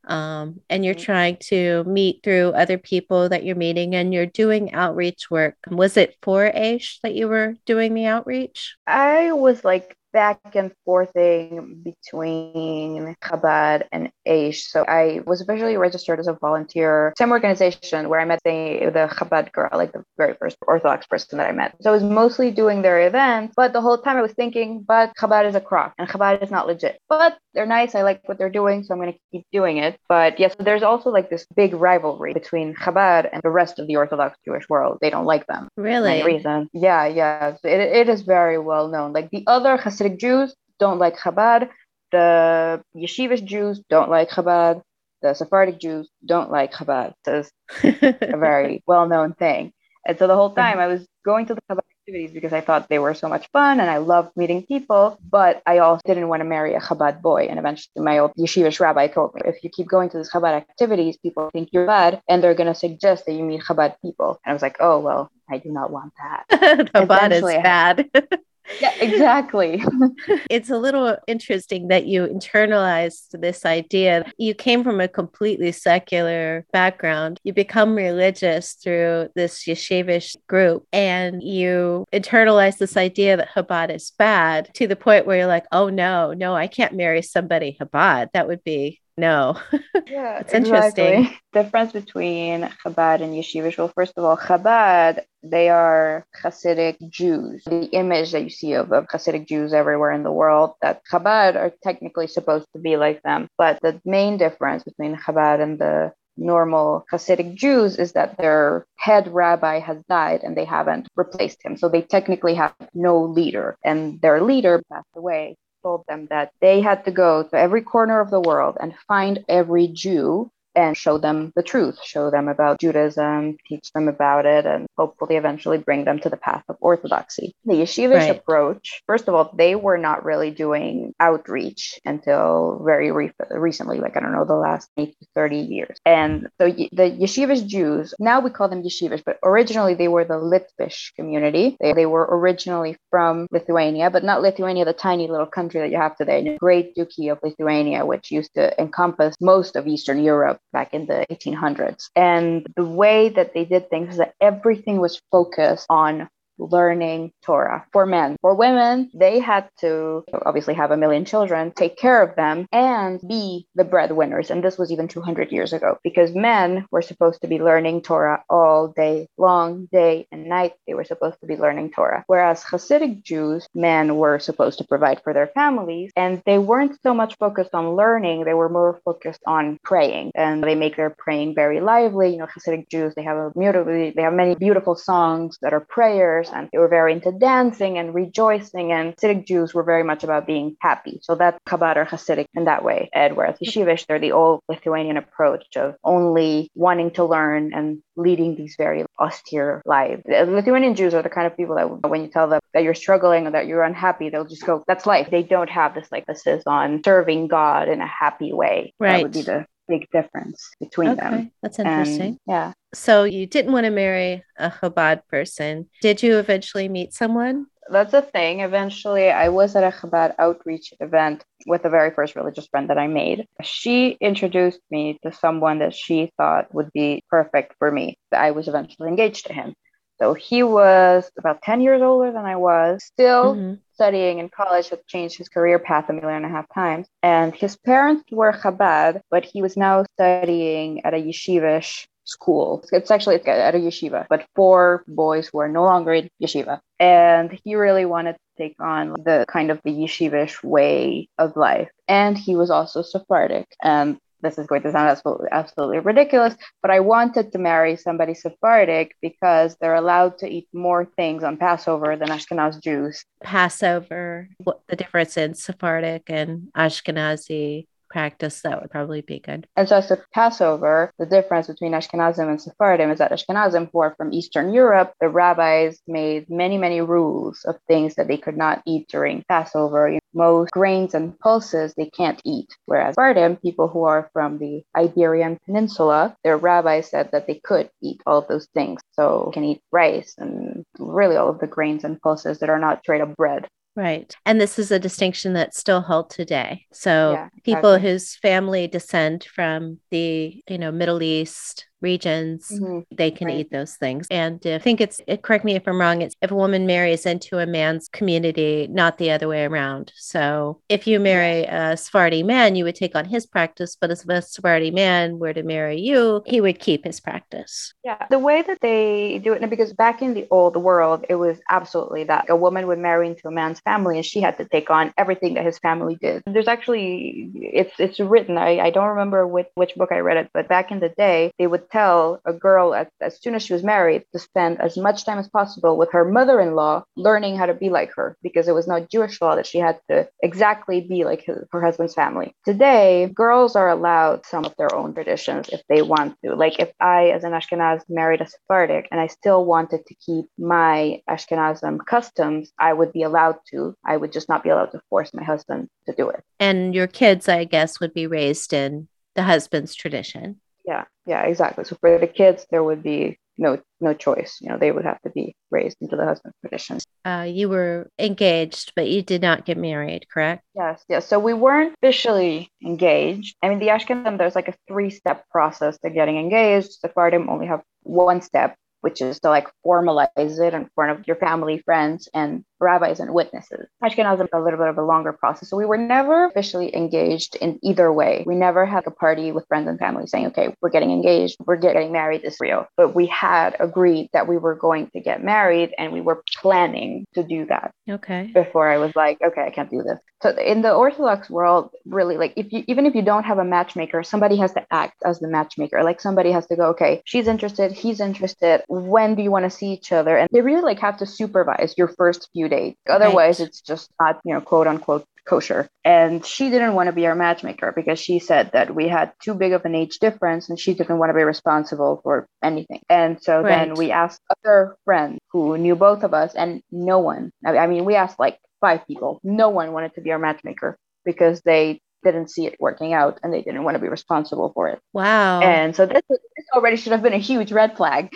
um, and you're mm-hmm. trying to meet through other people that you're meeting and you're doing outreach work. Was it for Aish that you were doing the outreach? I was like back and forthing between Chabad and Aish. So I was officially registered as a volunteer, same organization where I met the, the Chabad girl, like the very first Orthodox person that I met. So I was mostly doing their events, but the whole time I was thinking, but Chabad is a crock and Chabad is not legit. But they're nice. I like what they're doing, so I'm going to keep doing it. But yes, yeah, so there's also like this big rivalry between Chabad and the rest of the Orthodox Jewish world. They don't like them. Really? reason. Yeah, yeah. It, it is very well known. Like the other Hasidic Jews don't like Chabad. the yeshivish Jews don't like Chabad. The Sephardic Jews don't like Chabad. So it's [laughs] a very well known thing. And so the whole time I was going to the Chabad activities because I thought they were so much fun and I loved meeting people, but I also didn't want to marry a Chabad boy. And eventually my old yeshivish rabbi told me, if you keep going to these Chabad activities, people think you're bad and they're going to suggest that you meet Chabad people. And I was like, oh, well, I do not want that. [laughs] Chabad is bad. [laughs] yeah, exactly. [laughs] it's a little interesting that you internalized this idea. You came from a completely secular background. You become religious through this yeshivish group and you internalize this idea that Chabad is bad to the point where you're like, oh no, no, I can't marry somebody Chabad. That would be no. Yeah, [laughs] it's exactly. interesting. Difference between Chabad and Yeshivish. Well, first of all, Chabad, they are Hasidic Jews. The image that you see of, of Hasidic Jews everywhere in the world, that Chabad are technically supposed to be like them. But the main difference between Chabad and the normal Hasidic Jews is that their head rabbi has died and they haven't replaced him. So they technically have no leader, and their leader passed away told them that they had to go to every corner of the world and find every Jew and show them the truth, show them about Judaism, teach them about it, and hopefully eventually bring them to the path of orthodoxy. The yeshivish right. approach, first of all, they were not really doing outreach until very re- recently, like I don't know, the last eight to 30 years. And so the yeshivish Jews, now we call them yeshivish, but originally they were the Litvish community. They, they were originally from Lithuania, but not Lithuania, the tiny little country that you have today, the Great Duchy of Lithuania, which used to encompass most of Eastern Europe back in the 1800s. And the way that they did things is that everything was focused on learning Torah for men. For women, they had to obviously have a million children, take care of them, and be the breadwinners. And this was even 200 years ago because men were supposed to be learning Torah all day long, day and night. They were supposed to be learning Torah. Whereas Hasidic Jews, men were supposed to provide for their families, and they weren't so much focused on learning, they were more focused on praying. And they make their praying very lively. You know, Hasidic Jews, they have a beautiful, they have many beautiful songs that are prayers and they were very into dancing and rejoicing. And Hasidic Jews were very much about being happy. So that's Chabad or Hasidic in that way. And whereas hmm. Yeshivish, they're the old Lithuanian approach of only wanting to learn and leading these very austere lives. Lithuanian Jews are the kind of people that when you tell them that you're struggling or that you're unhappy, they'll just go, that's life. They don't have this like emphasis on serving God in a happy way. Right. That would be the big difference between okay, them. That's interesting. And, yeah. So you didn't want to marry a Chabad person. Did you eventually meet someone? That's the thing. Eventually, I was at a Chabad outreach event with the very first religious friend that I made. She introduced me to someone that she thought would be perfect for me. I was eventually engaged to him. So he was about 10 years older than I was, still mm-hmm. studying in college, had changed his career path a million and a half times. And his parents were Chabad, but he was now studying at a yeshivish school. It's actually at a yeshiva, but for boys who are no longer in yeshiva. And he really wanted to take on the kind of the yeshivish way of life. And he was also Sephardic. And this is going to sound absolutely, absolutely ridiculous, but I wanted to marry somebody Sephardic because they're allowed to eat more things on Passover than Ashkenaz Jews. Passover, what the difference in Sephardic and Ashkenazi practice, that would probably be good. And so, as a Passover, the difference between Ashkenazim and Sephardim is that Ashkenazim, who are from Eastern Europe, the rabbis made many, many rules of things that they could not eat during Passover. Most grains and pulses they can't eat. Whereas Sephardim, people who are from the Iberian Peninsula, their rabbis said that they could eat all of those things. So, can eat rice and really all of the grains and pulses that are not straight up bread. Right. And this is a distinction that's still held today. So yeah, people exactly. whose family descend from the, you know, Middle East, regions, mm-hmm. they can right. eat those things. And if, I think it's, it, correct me if I'm wrong, it's if a woman marries into a man's community, not the other way around. So if you marry a Sephardi man, you would take on his practice, but if a Sephardi man were to marry you, he would keep his practice. Yeah. The way that they do it, because back in the old world, it was absolutely that a woman would marry into a man's family and she had to take on everything that his family did. There's actually, it's, it's written, I, I don't remember which, which book I read it, but back in the day, they would tell a girl at, as soon as she was married to spend as much time as possible with her mother-in-law learning how to be like her because it was not Jewish law that she had to exactly be like his, her husband's family. Today, girls are allowed some of their own traditions if they want to. Like if I, as an Ashkenaz, married a Sephardic and I still wanted to keep my Ashkenazim customs, I would be allowed to. I would just not be allowed to force my husband to do it. And your kids, I guess, would be raised in the husband's tradition. Yeah, yeah, exactly. So for the kids, there would be no no choice. You know, they would have to be raised into the husband's tradition. Uh, you were engaged, but you did not get married, correct? Yes, yes. So we weren't officially engaged. I mean, the Ashkenazim, there's like a three step process to getting engaged. The Sephardim only have one step, which is to like formalize it in front of your family, friends, and rabbis and witnesses. Ashkenazim a little bit of a longer process. So we were never officially engaged in either way. We never had a party with friends and family saying, okay, we're getting engaged, we're getting married this real. But we had agreed that we were going to get married and we were planning to do that. Okay. Before I was like, okay, I can't do this. So in the Orthodox world, really like if you even if you don't have a matchmaker, somebody has to act as the matchmaker. Like somebody has to go, okay, she's interested, he's interested. When do you want to see each other? And they really like have to supervise your first few date. Otherwise, right. it's just not, you know, quote unquote kosher. And she didn't want to be our matchmaker because she said that we had too big of an age difference and she didn't want to be responsible for anything. And so right. then we asked other friends who knew both of us, and no one, I mean, we asked like five people, no one wanted to be our matchmaker because they didn't see it working out and they didn't want to be responsible for it. Wow. And so this, this already should have been a huge red flag.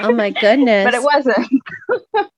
Oh my goodness. [laughs] but it wasn't. [laughs]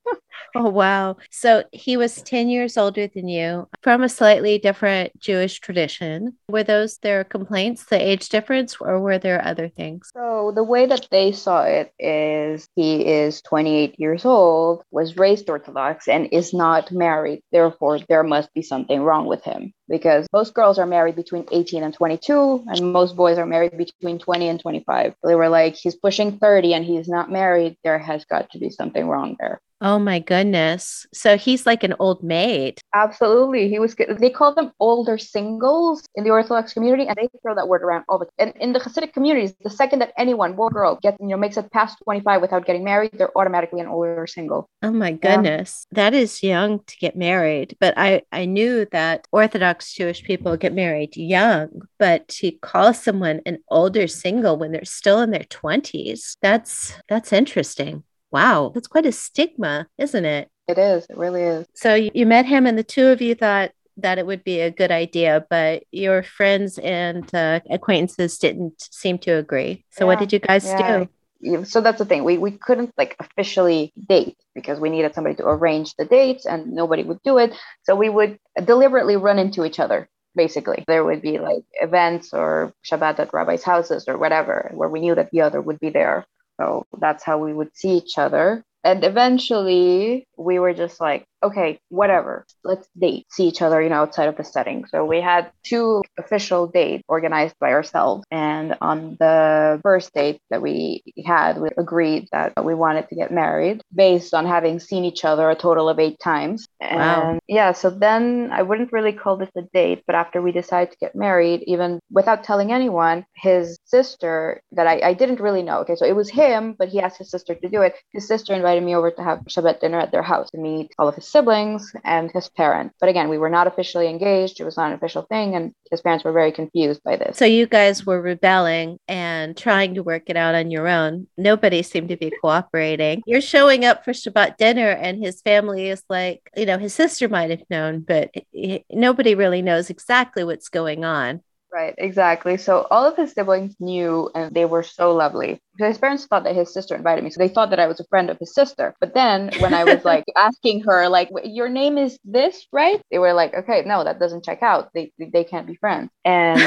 Oh, wow. So he was 10 years older than you from a slightly different Jewish tradition. Were those their complaints, the age difference, or were there other things? So, the way that they saw it is he is 28 years old, was raised Orthodox, and is not married. Therefore, there must be something wrong with him because most girls are married between 18 and 22, and most boys are married between 20 and 25. They were like, he's pushing 30 and he's not married. There has got to be something wrong there. Oh my goodness. So he's like an old maid. Absolutely. He was they call them older singles in the Orthodox community and they throw that word around all the time. and in the Hasidic communities, the second that anyone, boy girl, gets you know, makes it past 25 without getting married, they're automatically an older single. Oh my goodness. Yeah. That is young to get married. But I, I knew that Orthodox Jewish people get married young, but to call someone an older single when they're still in their 20s, that's that's interesting. Wow, that's quite a stigma, isn't it? It is. It really is. So you met him, and the two of you thought that it would be a good idea, but your friends and uh, acquaintances didn't seem to agree. So yeah, what did you guys yeah. do? So that's the thing. We we couldn't like officially date because we needed somebody to arrange the dates, and nobody would do it. So we would deliberately run into each other basically. There would be like events or Shabbat at rabbis' houses or whatever, where we knew that the other would be there. So that's how we would see each other. And eventually we were just like, okay, whatever, let's date, see each other, you know, outside of the setting. So we had two official dates organized by ourselves. And on the first date that we had, we agreed that we wanted to get married based on having seen each other a total of eight times. And wow. yeah, so then I wouldn't really call this a date, but after we decided to get married, even without telling anyone, his sister that I, I didn't really know. Okay, so it was him, but he asked his sister to do it. His sister invited me over to have Shabbat dinner at their house to meet all of his siblings and his parents. But again, we were not officially engaged. It was not an official thing. And his parents were very confused by this. So you guys were rebelling and trying to work it out on your own. Nobody seemed to be cooperating. You're showing up for Shabbat dinner, and his family is like, you know, his sister might have known, but nobody really knows exactly what's going on. Right, exactly. So all of his siblings knew and they were so lovely. His parents thought that his sister invited me. So they thought that I was a friend of his sister. But then when I was like [laughs] asking her, like, your name is this, right? They were like, okay, no, that doesn't check out. They they can't be friends. And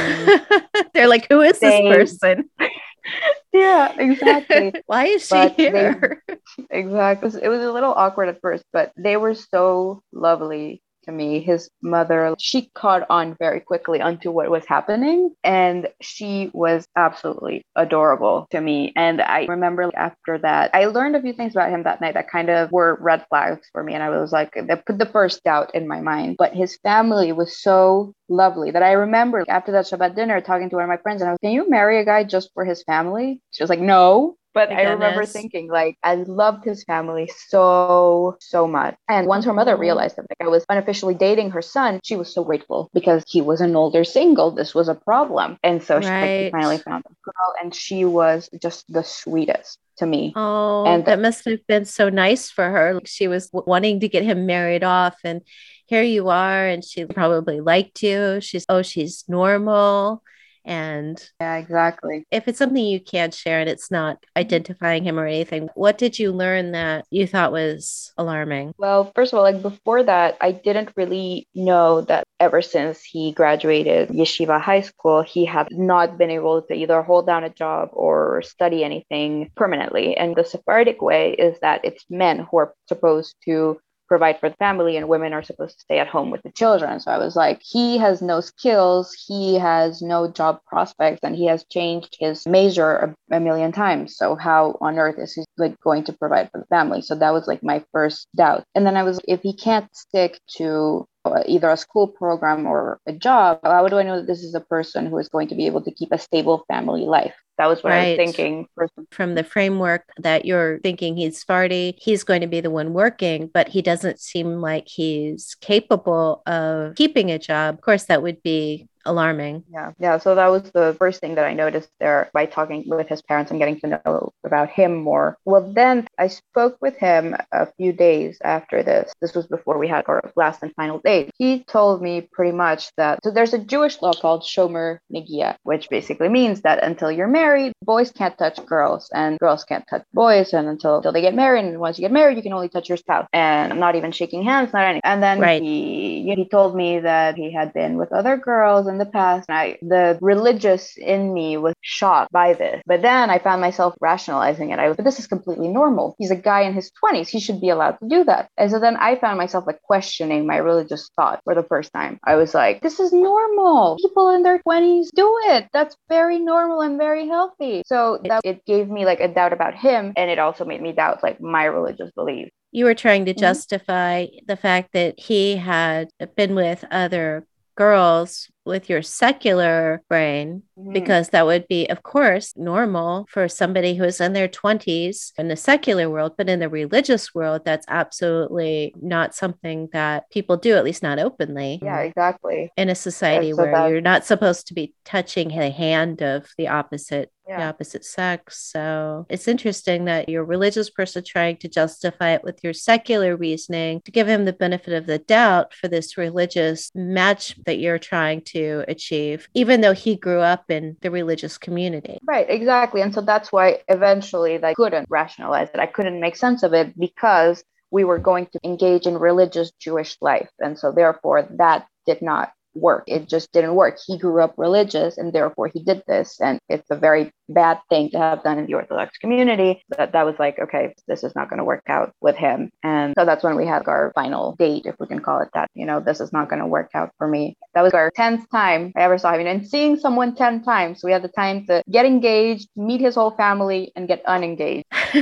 [laughs] they're like, who is they, this person? [laughs] yeah, exactly. Why is she but here? They, exactly. It was a little awkward at first, but they were so lovely to me. His mother, she caught on very quickly onto what was happening, and she was absolutely adorable to me. And I remember after that, I learned a few things about him that night that kind of were red flags for me. And I was like, that put the first doubt in my mind. But his family was so lovely that I remember after that Shabbat dinner talking to one of my friends and I was, can you marry a guy just for his family? She was like, no. But I remember thinking, like, I loved his family so, so much. And once her mother mm-hmm. realized that like, I was unofficially dating her son, she was so grateful because he was an older single. This was a problem. And so right. she, finally found a girl, and she was just the sweetest to me. Oh, and that must have been so nice for her. She was wanting to get him married off, and here you are, and she probably liked you. She's, oh, she's normal and yeah, exactly. If it's something you can't share and it's not identifying him or anything, what did you learn that you thought was alarming? Well, first of all, like before that, I didn't really know that ever since he graduated yeshiva high school, he had not been able to either hold down a job or study anything permanently. And the Sephardic way is that it's men who are supposed to provide for the family and women are supposed to stay at home with the children. So i was like he has no skills. He has no job prospects and he has changed his major a, a million times. So how on earth is he like going to provide for the family? So that was like my first doubt. And then i was if he can't stick to Uh, either a school program or a job, how do I know that this is a person who is going to be able to keep a stable family life? That was what right. I was thinking. From the framework that you're thinking he's Sephardi, he's going to be the one working, but he doesn't seem like he's capable of keeping a job. Of course, that would be alarming. Yeah. Yeah. So that was the first thing that I noticed there by talking with his parents and getting to know about him more. Well, then I spoke with him a few days after this. This was before we had our last and final date. He told me pretty much that so there's a Jewish law called Shomer Negia, which basically means that until you're married, boys can't touch girls and girls can't touch boys and until, until they get married. And once you get married, you can only touch your spouse. And I'm not even shaking hands, not anything. And then right. he he told me that he had been with other girls in the past. And I, the religious in me was shocked by this. But then I found myself rationalizing it. I was, but this is completely normal. He's a guy in his 20s. He should be allowed to do that. And so then I found myself like questioning my religious thought for the first time. I was like, this is normal. People in their 20s do it. That's very normal and very healthy. So that it gave me like a doubt about him. And it also made me doubt like my religious beliefs you were trying to mm-hmm. justify mm-hmm. the fact that he had been with other girls with your secular brain mm-hmm. because that would be of course normal for somebody who is in their 20s in the secular world but in the religious world that's absolutely not something that people do at least not openly yeah exactly in a society so where you're not supposed to be touching the hand of the opposite yeah. the opposite sex. So it's interesting that your religious person trying to justify it with your secular reasoning to give him the benefit of the doubt for this religious match that you're trying to achieve, even though he grew up in the religious community. Right, exactly. And so that's why eventually I couldn't rationalize it. I couldn't make sense of it because we were going to engage in religious Jewish life. And so therefore that did not work. It just didn't work. He grew up religious and therefore he did this. And it's a very bad thing to have done in the Orthodox community. That that was like, okay, this is not going to work out with him. And so that's when we had our final date, if we can call it that. You know, this is not going to work out for me. That was our 10th time I ever saw him. And seeing someone 10 times, we had the time to get engaged, meet his whole family, and get unengaged. [laughs]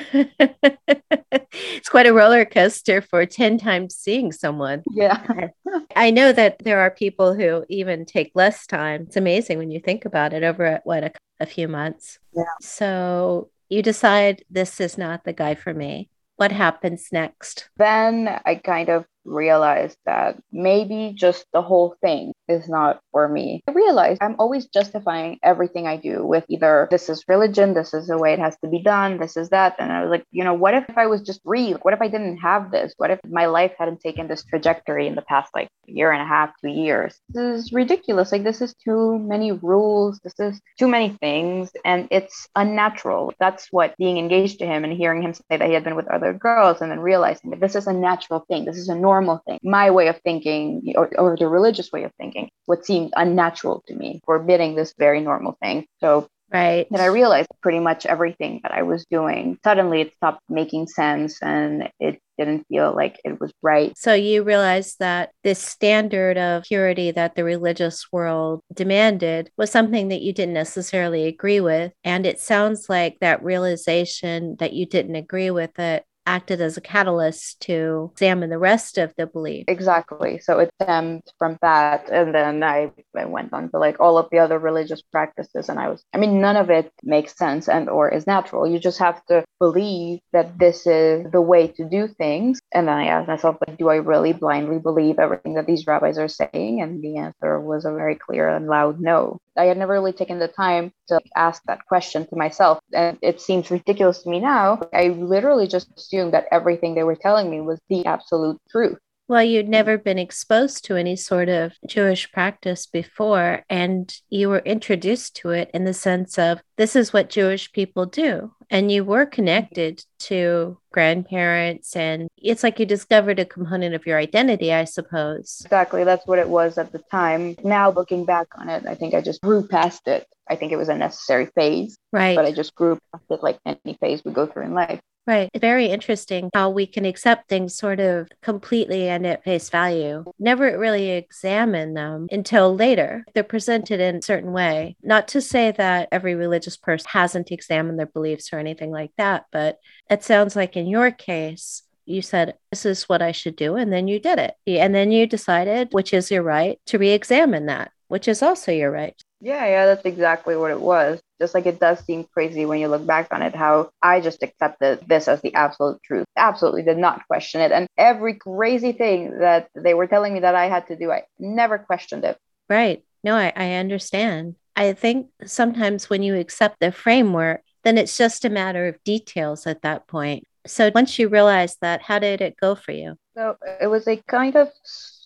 it's quite a roller coaster for 10 times seeing someone. Yeah. [laughs] I know that there are people who even take less time. It's amazing when you think about it over at what a, a few months. Yeah. So you decide this is not the guy for me. What happens next? Then I kind of realized that maybe just the whole thing is not for me. I realized I'm always justifying everything I do with either this is religion, this is the way it has to be done, this is that. And I was like, you know, what if I was just free? What if I didn't have this? What if my life hadn't taken this trajectory in the past like year and a half, two years? This is ridiculous. Like, this is too many rules. This is too many things. And it's unnatural. That's what being engaged to him and hearing him say that he had been with other girls and then realizing that this is a natural thing. This is a normal normal thing. My way of thinking, or, or the religious way of thinking, what seemed unnatural to me, forbidding this very normal thing. So Right. That I realized pretty much everything that I was doing. Suddenly it stopped making sense and it didn't feel like it was right. So you realized that this standard of purity that the religious world demanded was something that you didn't necessarily agree with. And it sounds like that realization that you didn't agree with it acted as a catalyst to examine the rest of the belief. Exactly. So it stemmed from that. And then I, I went on to like all of the other religious practices. And I was, I mean, none of it makes sense and or is natural. You just have to believe that this is the way to do things. And then I asked myself, like, do I really blindly believe everything that these rabbis are saying? And the answer was a very clear and loud no. I had never really taken the time to ask that question to myself. And it seems ridiculous to me now. I literally just assumed that everything they were telling me was the absolute truth. Well, you'd never been exposed to any sort of Jewish practice before, and you were introduced to it in the sense of this is what Jewish people do. And you were mm-hmm. connected to grandparents, and it's like you discovered a component of your identity, I suppose. Exactly. That's what it was at the time. Now, looking back on it, I think I just grew past it. I think it was a necessary phase. Right. But I just grew past it like any phase we go through in life. Right. Very interesting how we can accept things sort of completely and at face value, never really examine them until later. They're presented in a certain way. Not to say that every religious person hasn't examined their beliefs or anything like that, but it sounds like in your case, you said, This is what I should do. And then you did it. And then you decided, which is your right, to re examine that, which is also your right. Yeah, yeah, that's exactly what it was. Just like it does seem crazy when you look back on it, how I just accepted this as the absolute truth. Absolutely did not question it. And every crazy thing that they were telling me that I had to do, I never questioned it. Right. No, I, I understand. I think sometimes when you accept the framework, then it's just a matter of details at that point. So once you realized that, how did it go for you? So it was a kind of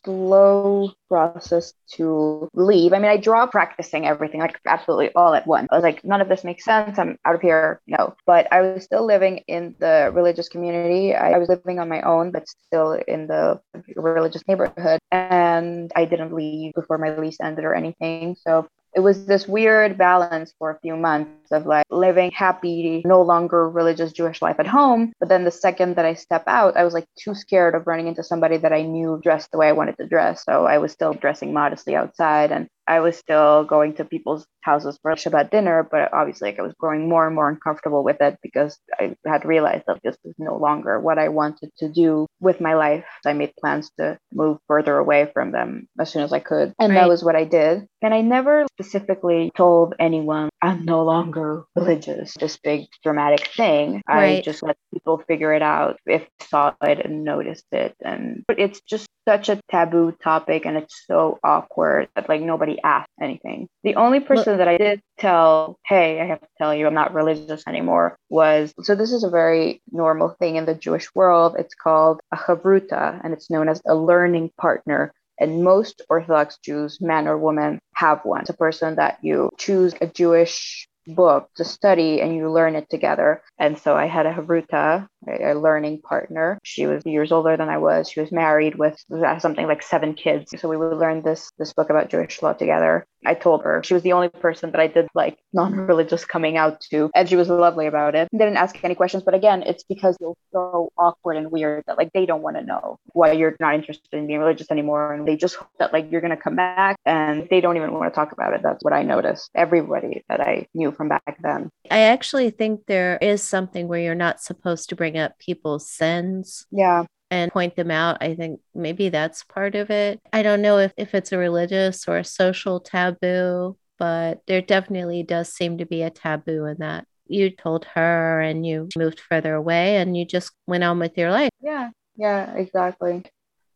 slow process to leave. I mean, I draw practicing everything, like absolutely all at once. I was like, none of this makes sense. I'm out of here. No. But I was still living in the religious community. I, I was living on my own, but still in the religious neighborhood. And I didn't leave before my lease ended or anything. So it was this weird balance for a few months of like living happy, no longer religious Jewish life at home. But then the second that I step out, I was like too scared of running into somebody that I knew dressed the way I wanted to dress. So I was still dressing modestly outside and I was still going to people's houses for Shabbat dinner, but obviously like I was growing more and more uncomfortable with it because I had realized that this was no longer what I wanted to do with my life. I made plans to move further away from them as soon as I could. And right. that was what I did. And I never specifically told anyone I'm no longer religious, this big dramatic thing. Right. I just let people figure it out if they saw it and noticed it. And but it's just such a taboo topic and it's so awkward that like nobody asked anything. The mm-hmm. only person that I did tell, hey, I have to tell you I'm not religious anymore was so this is a very normal thing in the Jewish world. It's called a chavruta and it's known as a learning partner. And most Orthodox Jews, man or woman, have one. It's a person that you choose a Jewish book to study and you learn it together. And so I had a Havruta, a learning partner. She was years older than I was. She was married with something like seven kids. So we would learn this this book about Jewish law together. I told her she was the only person that I did like non-religious coming out to, and she was lovely about it. Didn't ask any questions, but again, it's because it's so awkward and weird that like they don't want to know why you're not interested in being religious anymore, and they just hope that like you're gonna come back, and they don't even want to talk about it. That's what I noticed. Everybody that I knew from back then. I actually think there is something where you're not supposed to bring up people's sins. Yeah and point them out. I think maybe that's part of it. I don't know if, if it's a religious or a social taboo, but there definitely does seem to be a taboo in that. You told her and you moved further away and you just went on with your life. Yeah, yeah, exactly.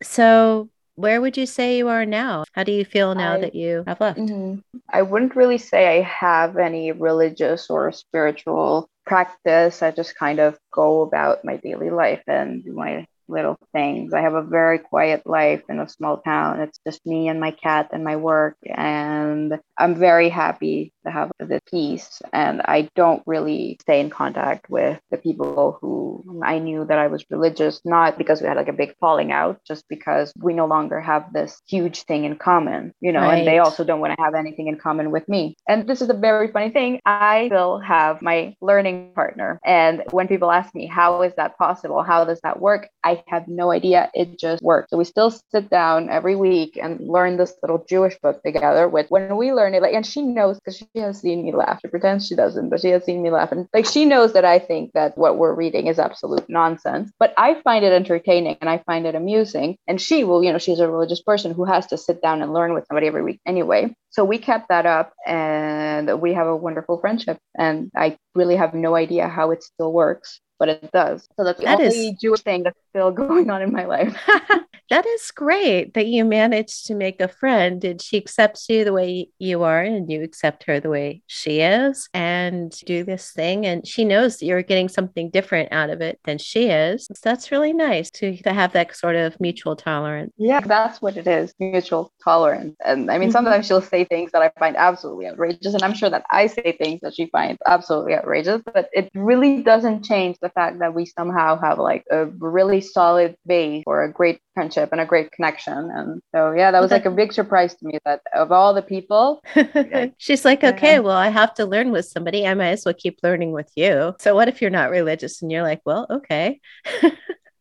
So, where would you say you are now? How do you feel now I, that you have left? Mm-hmm. I wouldn't really say I have any religious or spiritual practice. I just kind of go about my daily life and do my little things. I have a very quiet life in a small town. It's just me and my cat and my work. And I'm very happy to have this peace. And I don't really stay in contact with the people who I knew that I was religious, not because we had like a big falling out, just because we no longer have this huge thing in common, you know, right. and they also don't want to have anything in common with me. And this is a very funny thing. I still have my learning partner. And when people ask me, how is that possible? How does that work? I have no idea. It just works. So we still sit down every week and learn this little Jewish book together with when we learn it, like, and she knows because she has seen me laugh. She pretends she doesn't, but she has seen me laugh. And like, she knows that I think that what we're reading is absolute nonsense, but I find it entertaining and I find it amusing. And she will, you know, she's a religious person who has to sit down and learn with somebody every week anyway. So we kept that up and we have a wonderful friendship. And I really have no idea how it still works, but it does. So that's the that only is... Jewish thing that's still [laughs] going on in my life. [laughs] that is great that you managed to make a friend and she accepts you the way you are and you accept her the way she is and do this thing and she knows that you're getting something different out of it than she is so that's really nice to, to have that sort of mutual tolerance yeah that's what it is mutual tolerance and i mean mm-hmm. sometimes she'll say things that i find absolutely outrageous and i'm sure that i say things that she finds absolutely outrageous but it really doesn't change the fact that we somehow have like a really solid base for a great friendship and a great connection. And so, yeah, that was like a big surprise to me that of all the people, [laughs] she's like, okay, yeah. well, I have to learn with somebody. I might as well keep learning with you. So, what if you're not religious and you're like, well, okay. [laughs]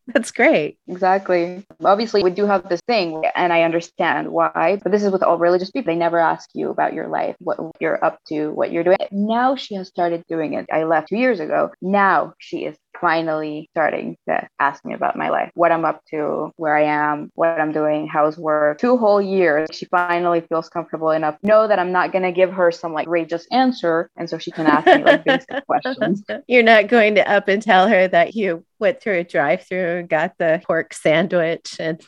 [laughs] That's great. Exactly. Obviously, we do have this thing, and I understand why, but this is with all religious people. They never ask you about your life, what you're up to, what you're doing. Now she has started doing it. I left two years ago. Now she is finally starting to ask me about my life, what I'm up to, where I am, what I'm doing, how's work. Two whole years, she finally feels comfortable enough know that I'm not going to give her some like outrageous answer. And so she can ask me like basic [laughs] questions. You're not going to up and tell her that you went through a drive through and got the pork sandwich and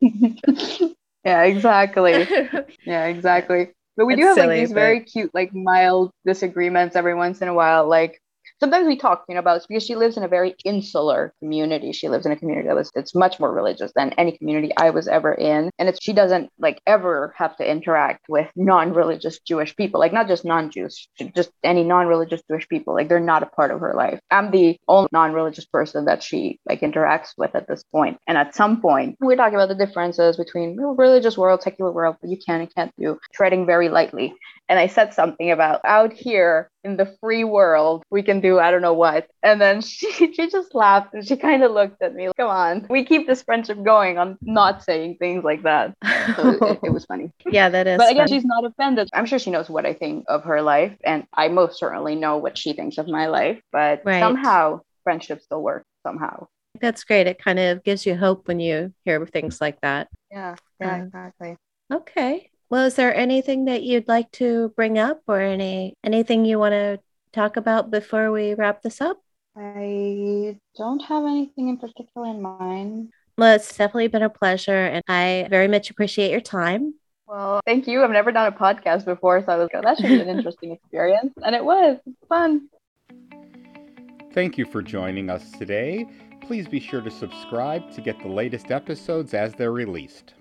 [laughs] yeah exactly [laughs] yeah exactly but we do have silly, like these but... very cute like mild disagreements every once in a while like sometimes we talk, you know, about because she lives in a very insular community. She lives in a community that was it's much more religious than any community I was ever in, and it's she doesn't like ever have to interact with non-religious Jewish people, like not just non-Jews, just any non-religious Jewish people. Like they're not a part of her life. I'm the only non-religious person that she like interacts with at this point. And at some point, we're talking about the differences between religious world, secular world, but you can and can't do, treading very lightly and I said something about out here in the free world, we can do I don't know what. And then [laughs] she, she just laughed and she kind of looked at me, like, come on, we keep this friendship going on not saying things like that. So it, it, was funny. [laughs] Yeah, that is. But again, funny. she's not offended. I'm sure she knows what I think of her life. And I most certainly know what she thinks of my life. But right. somehow friendship still works somehow. That's great. It kind of gives you hope when you hear things like that. Yeah, yeah, um, exactly. Okay. Well, is there anything that you'd like to bring up or any anything you want to talk about before we wrap this up? I don't have anything in particular in mind. Well, it's definitely been a pleasure, and I very much appreciate your time. Well, thank you. I've never done a podcast before, so I was like, that should be an interesting experience. And it was fun. Thank you for joining us today. Please be sure to subscribe to get the latest episodes as they're released.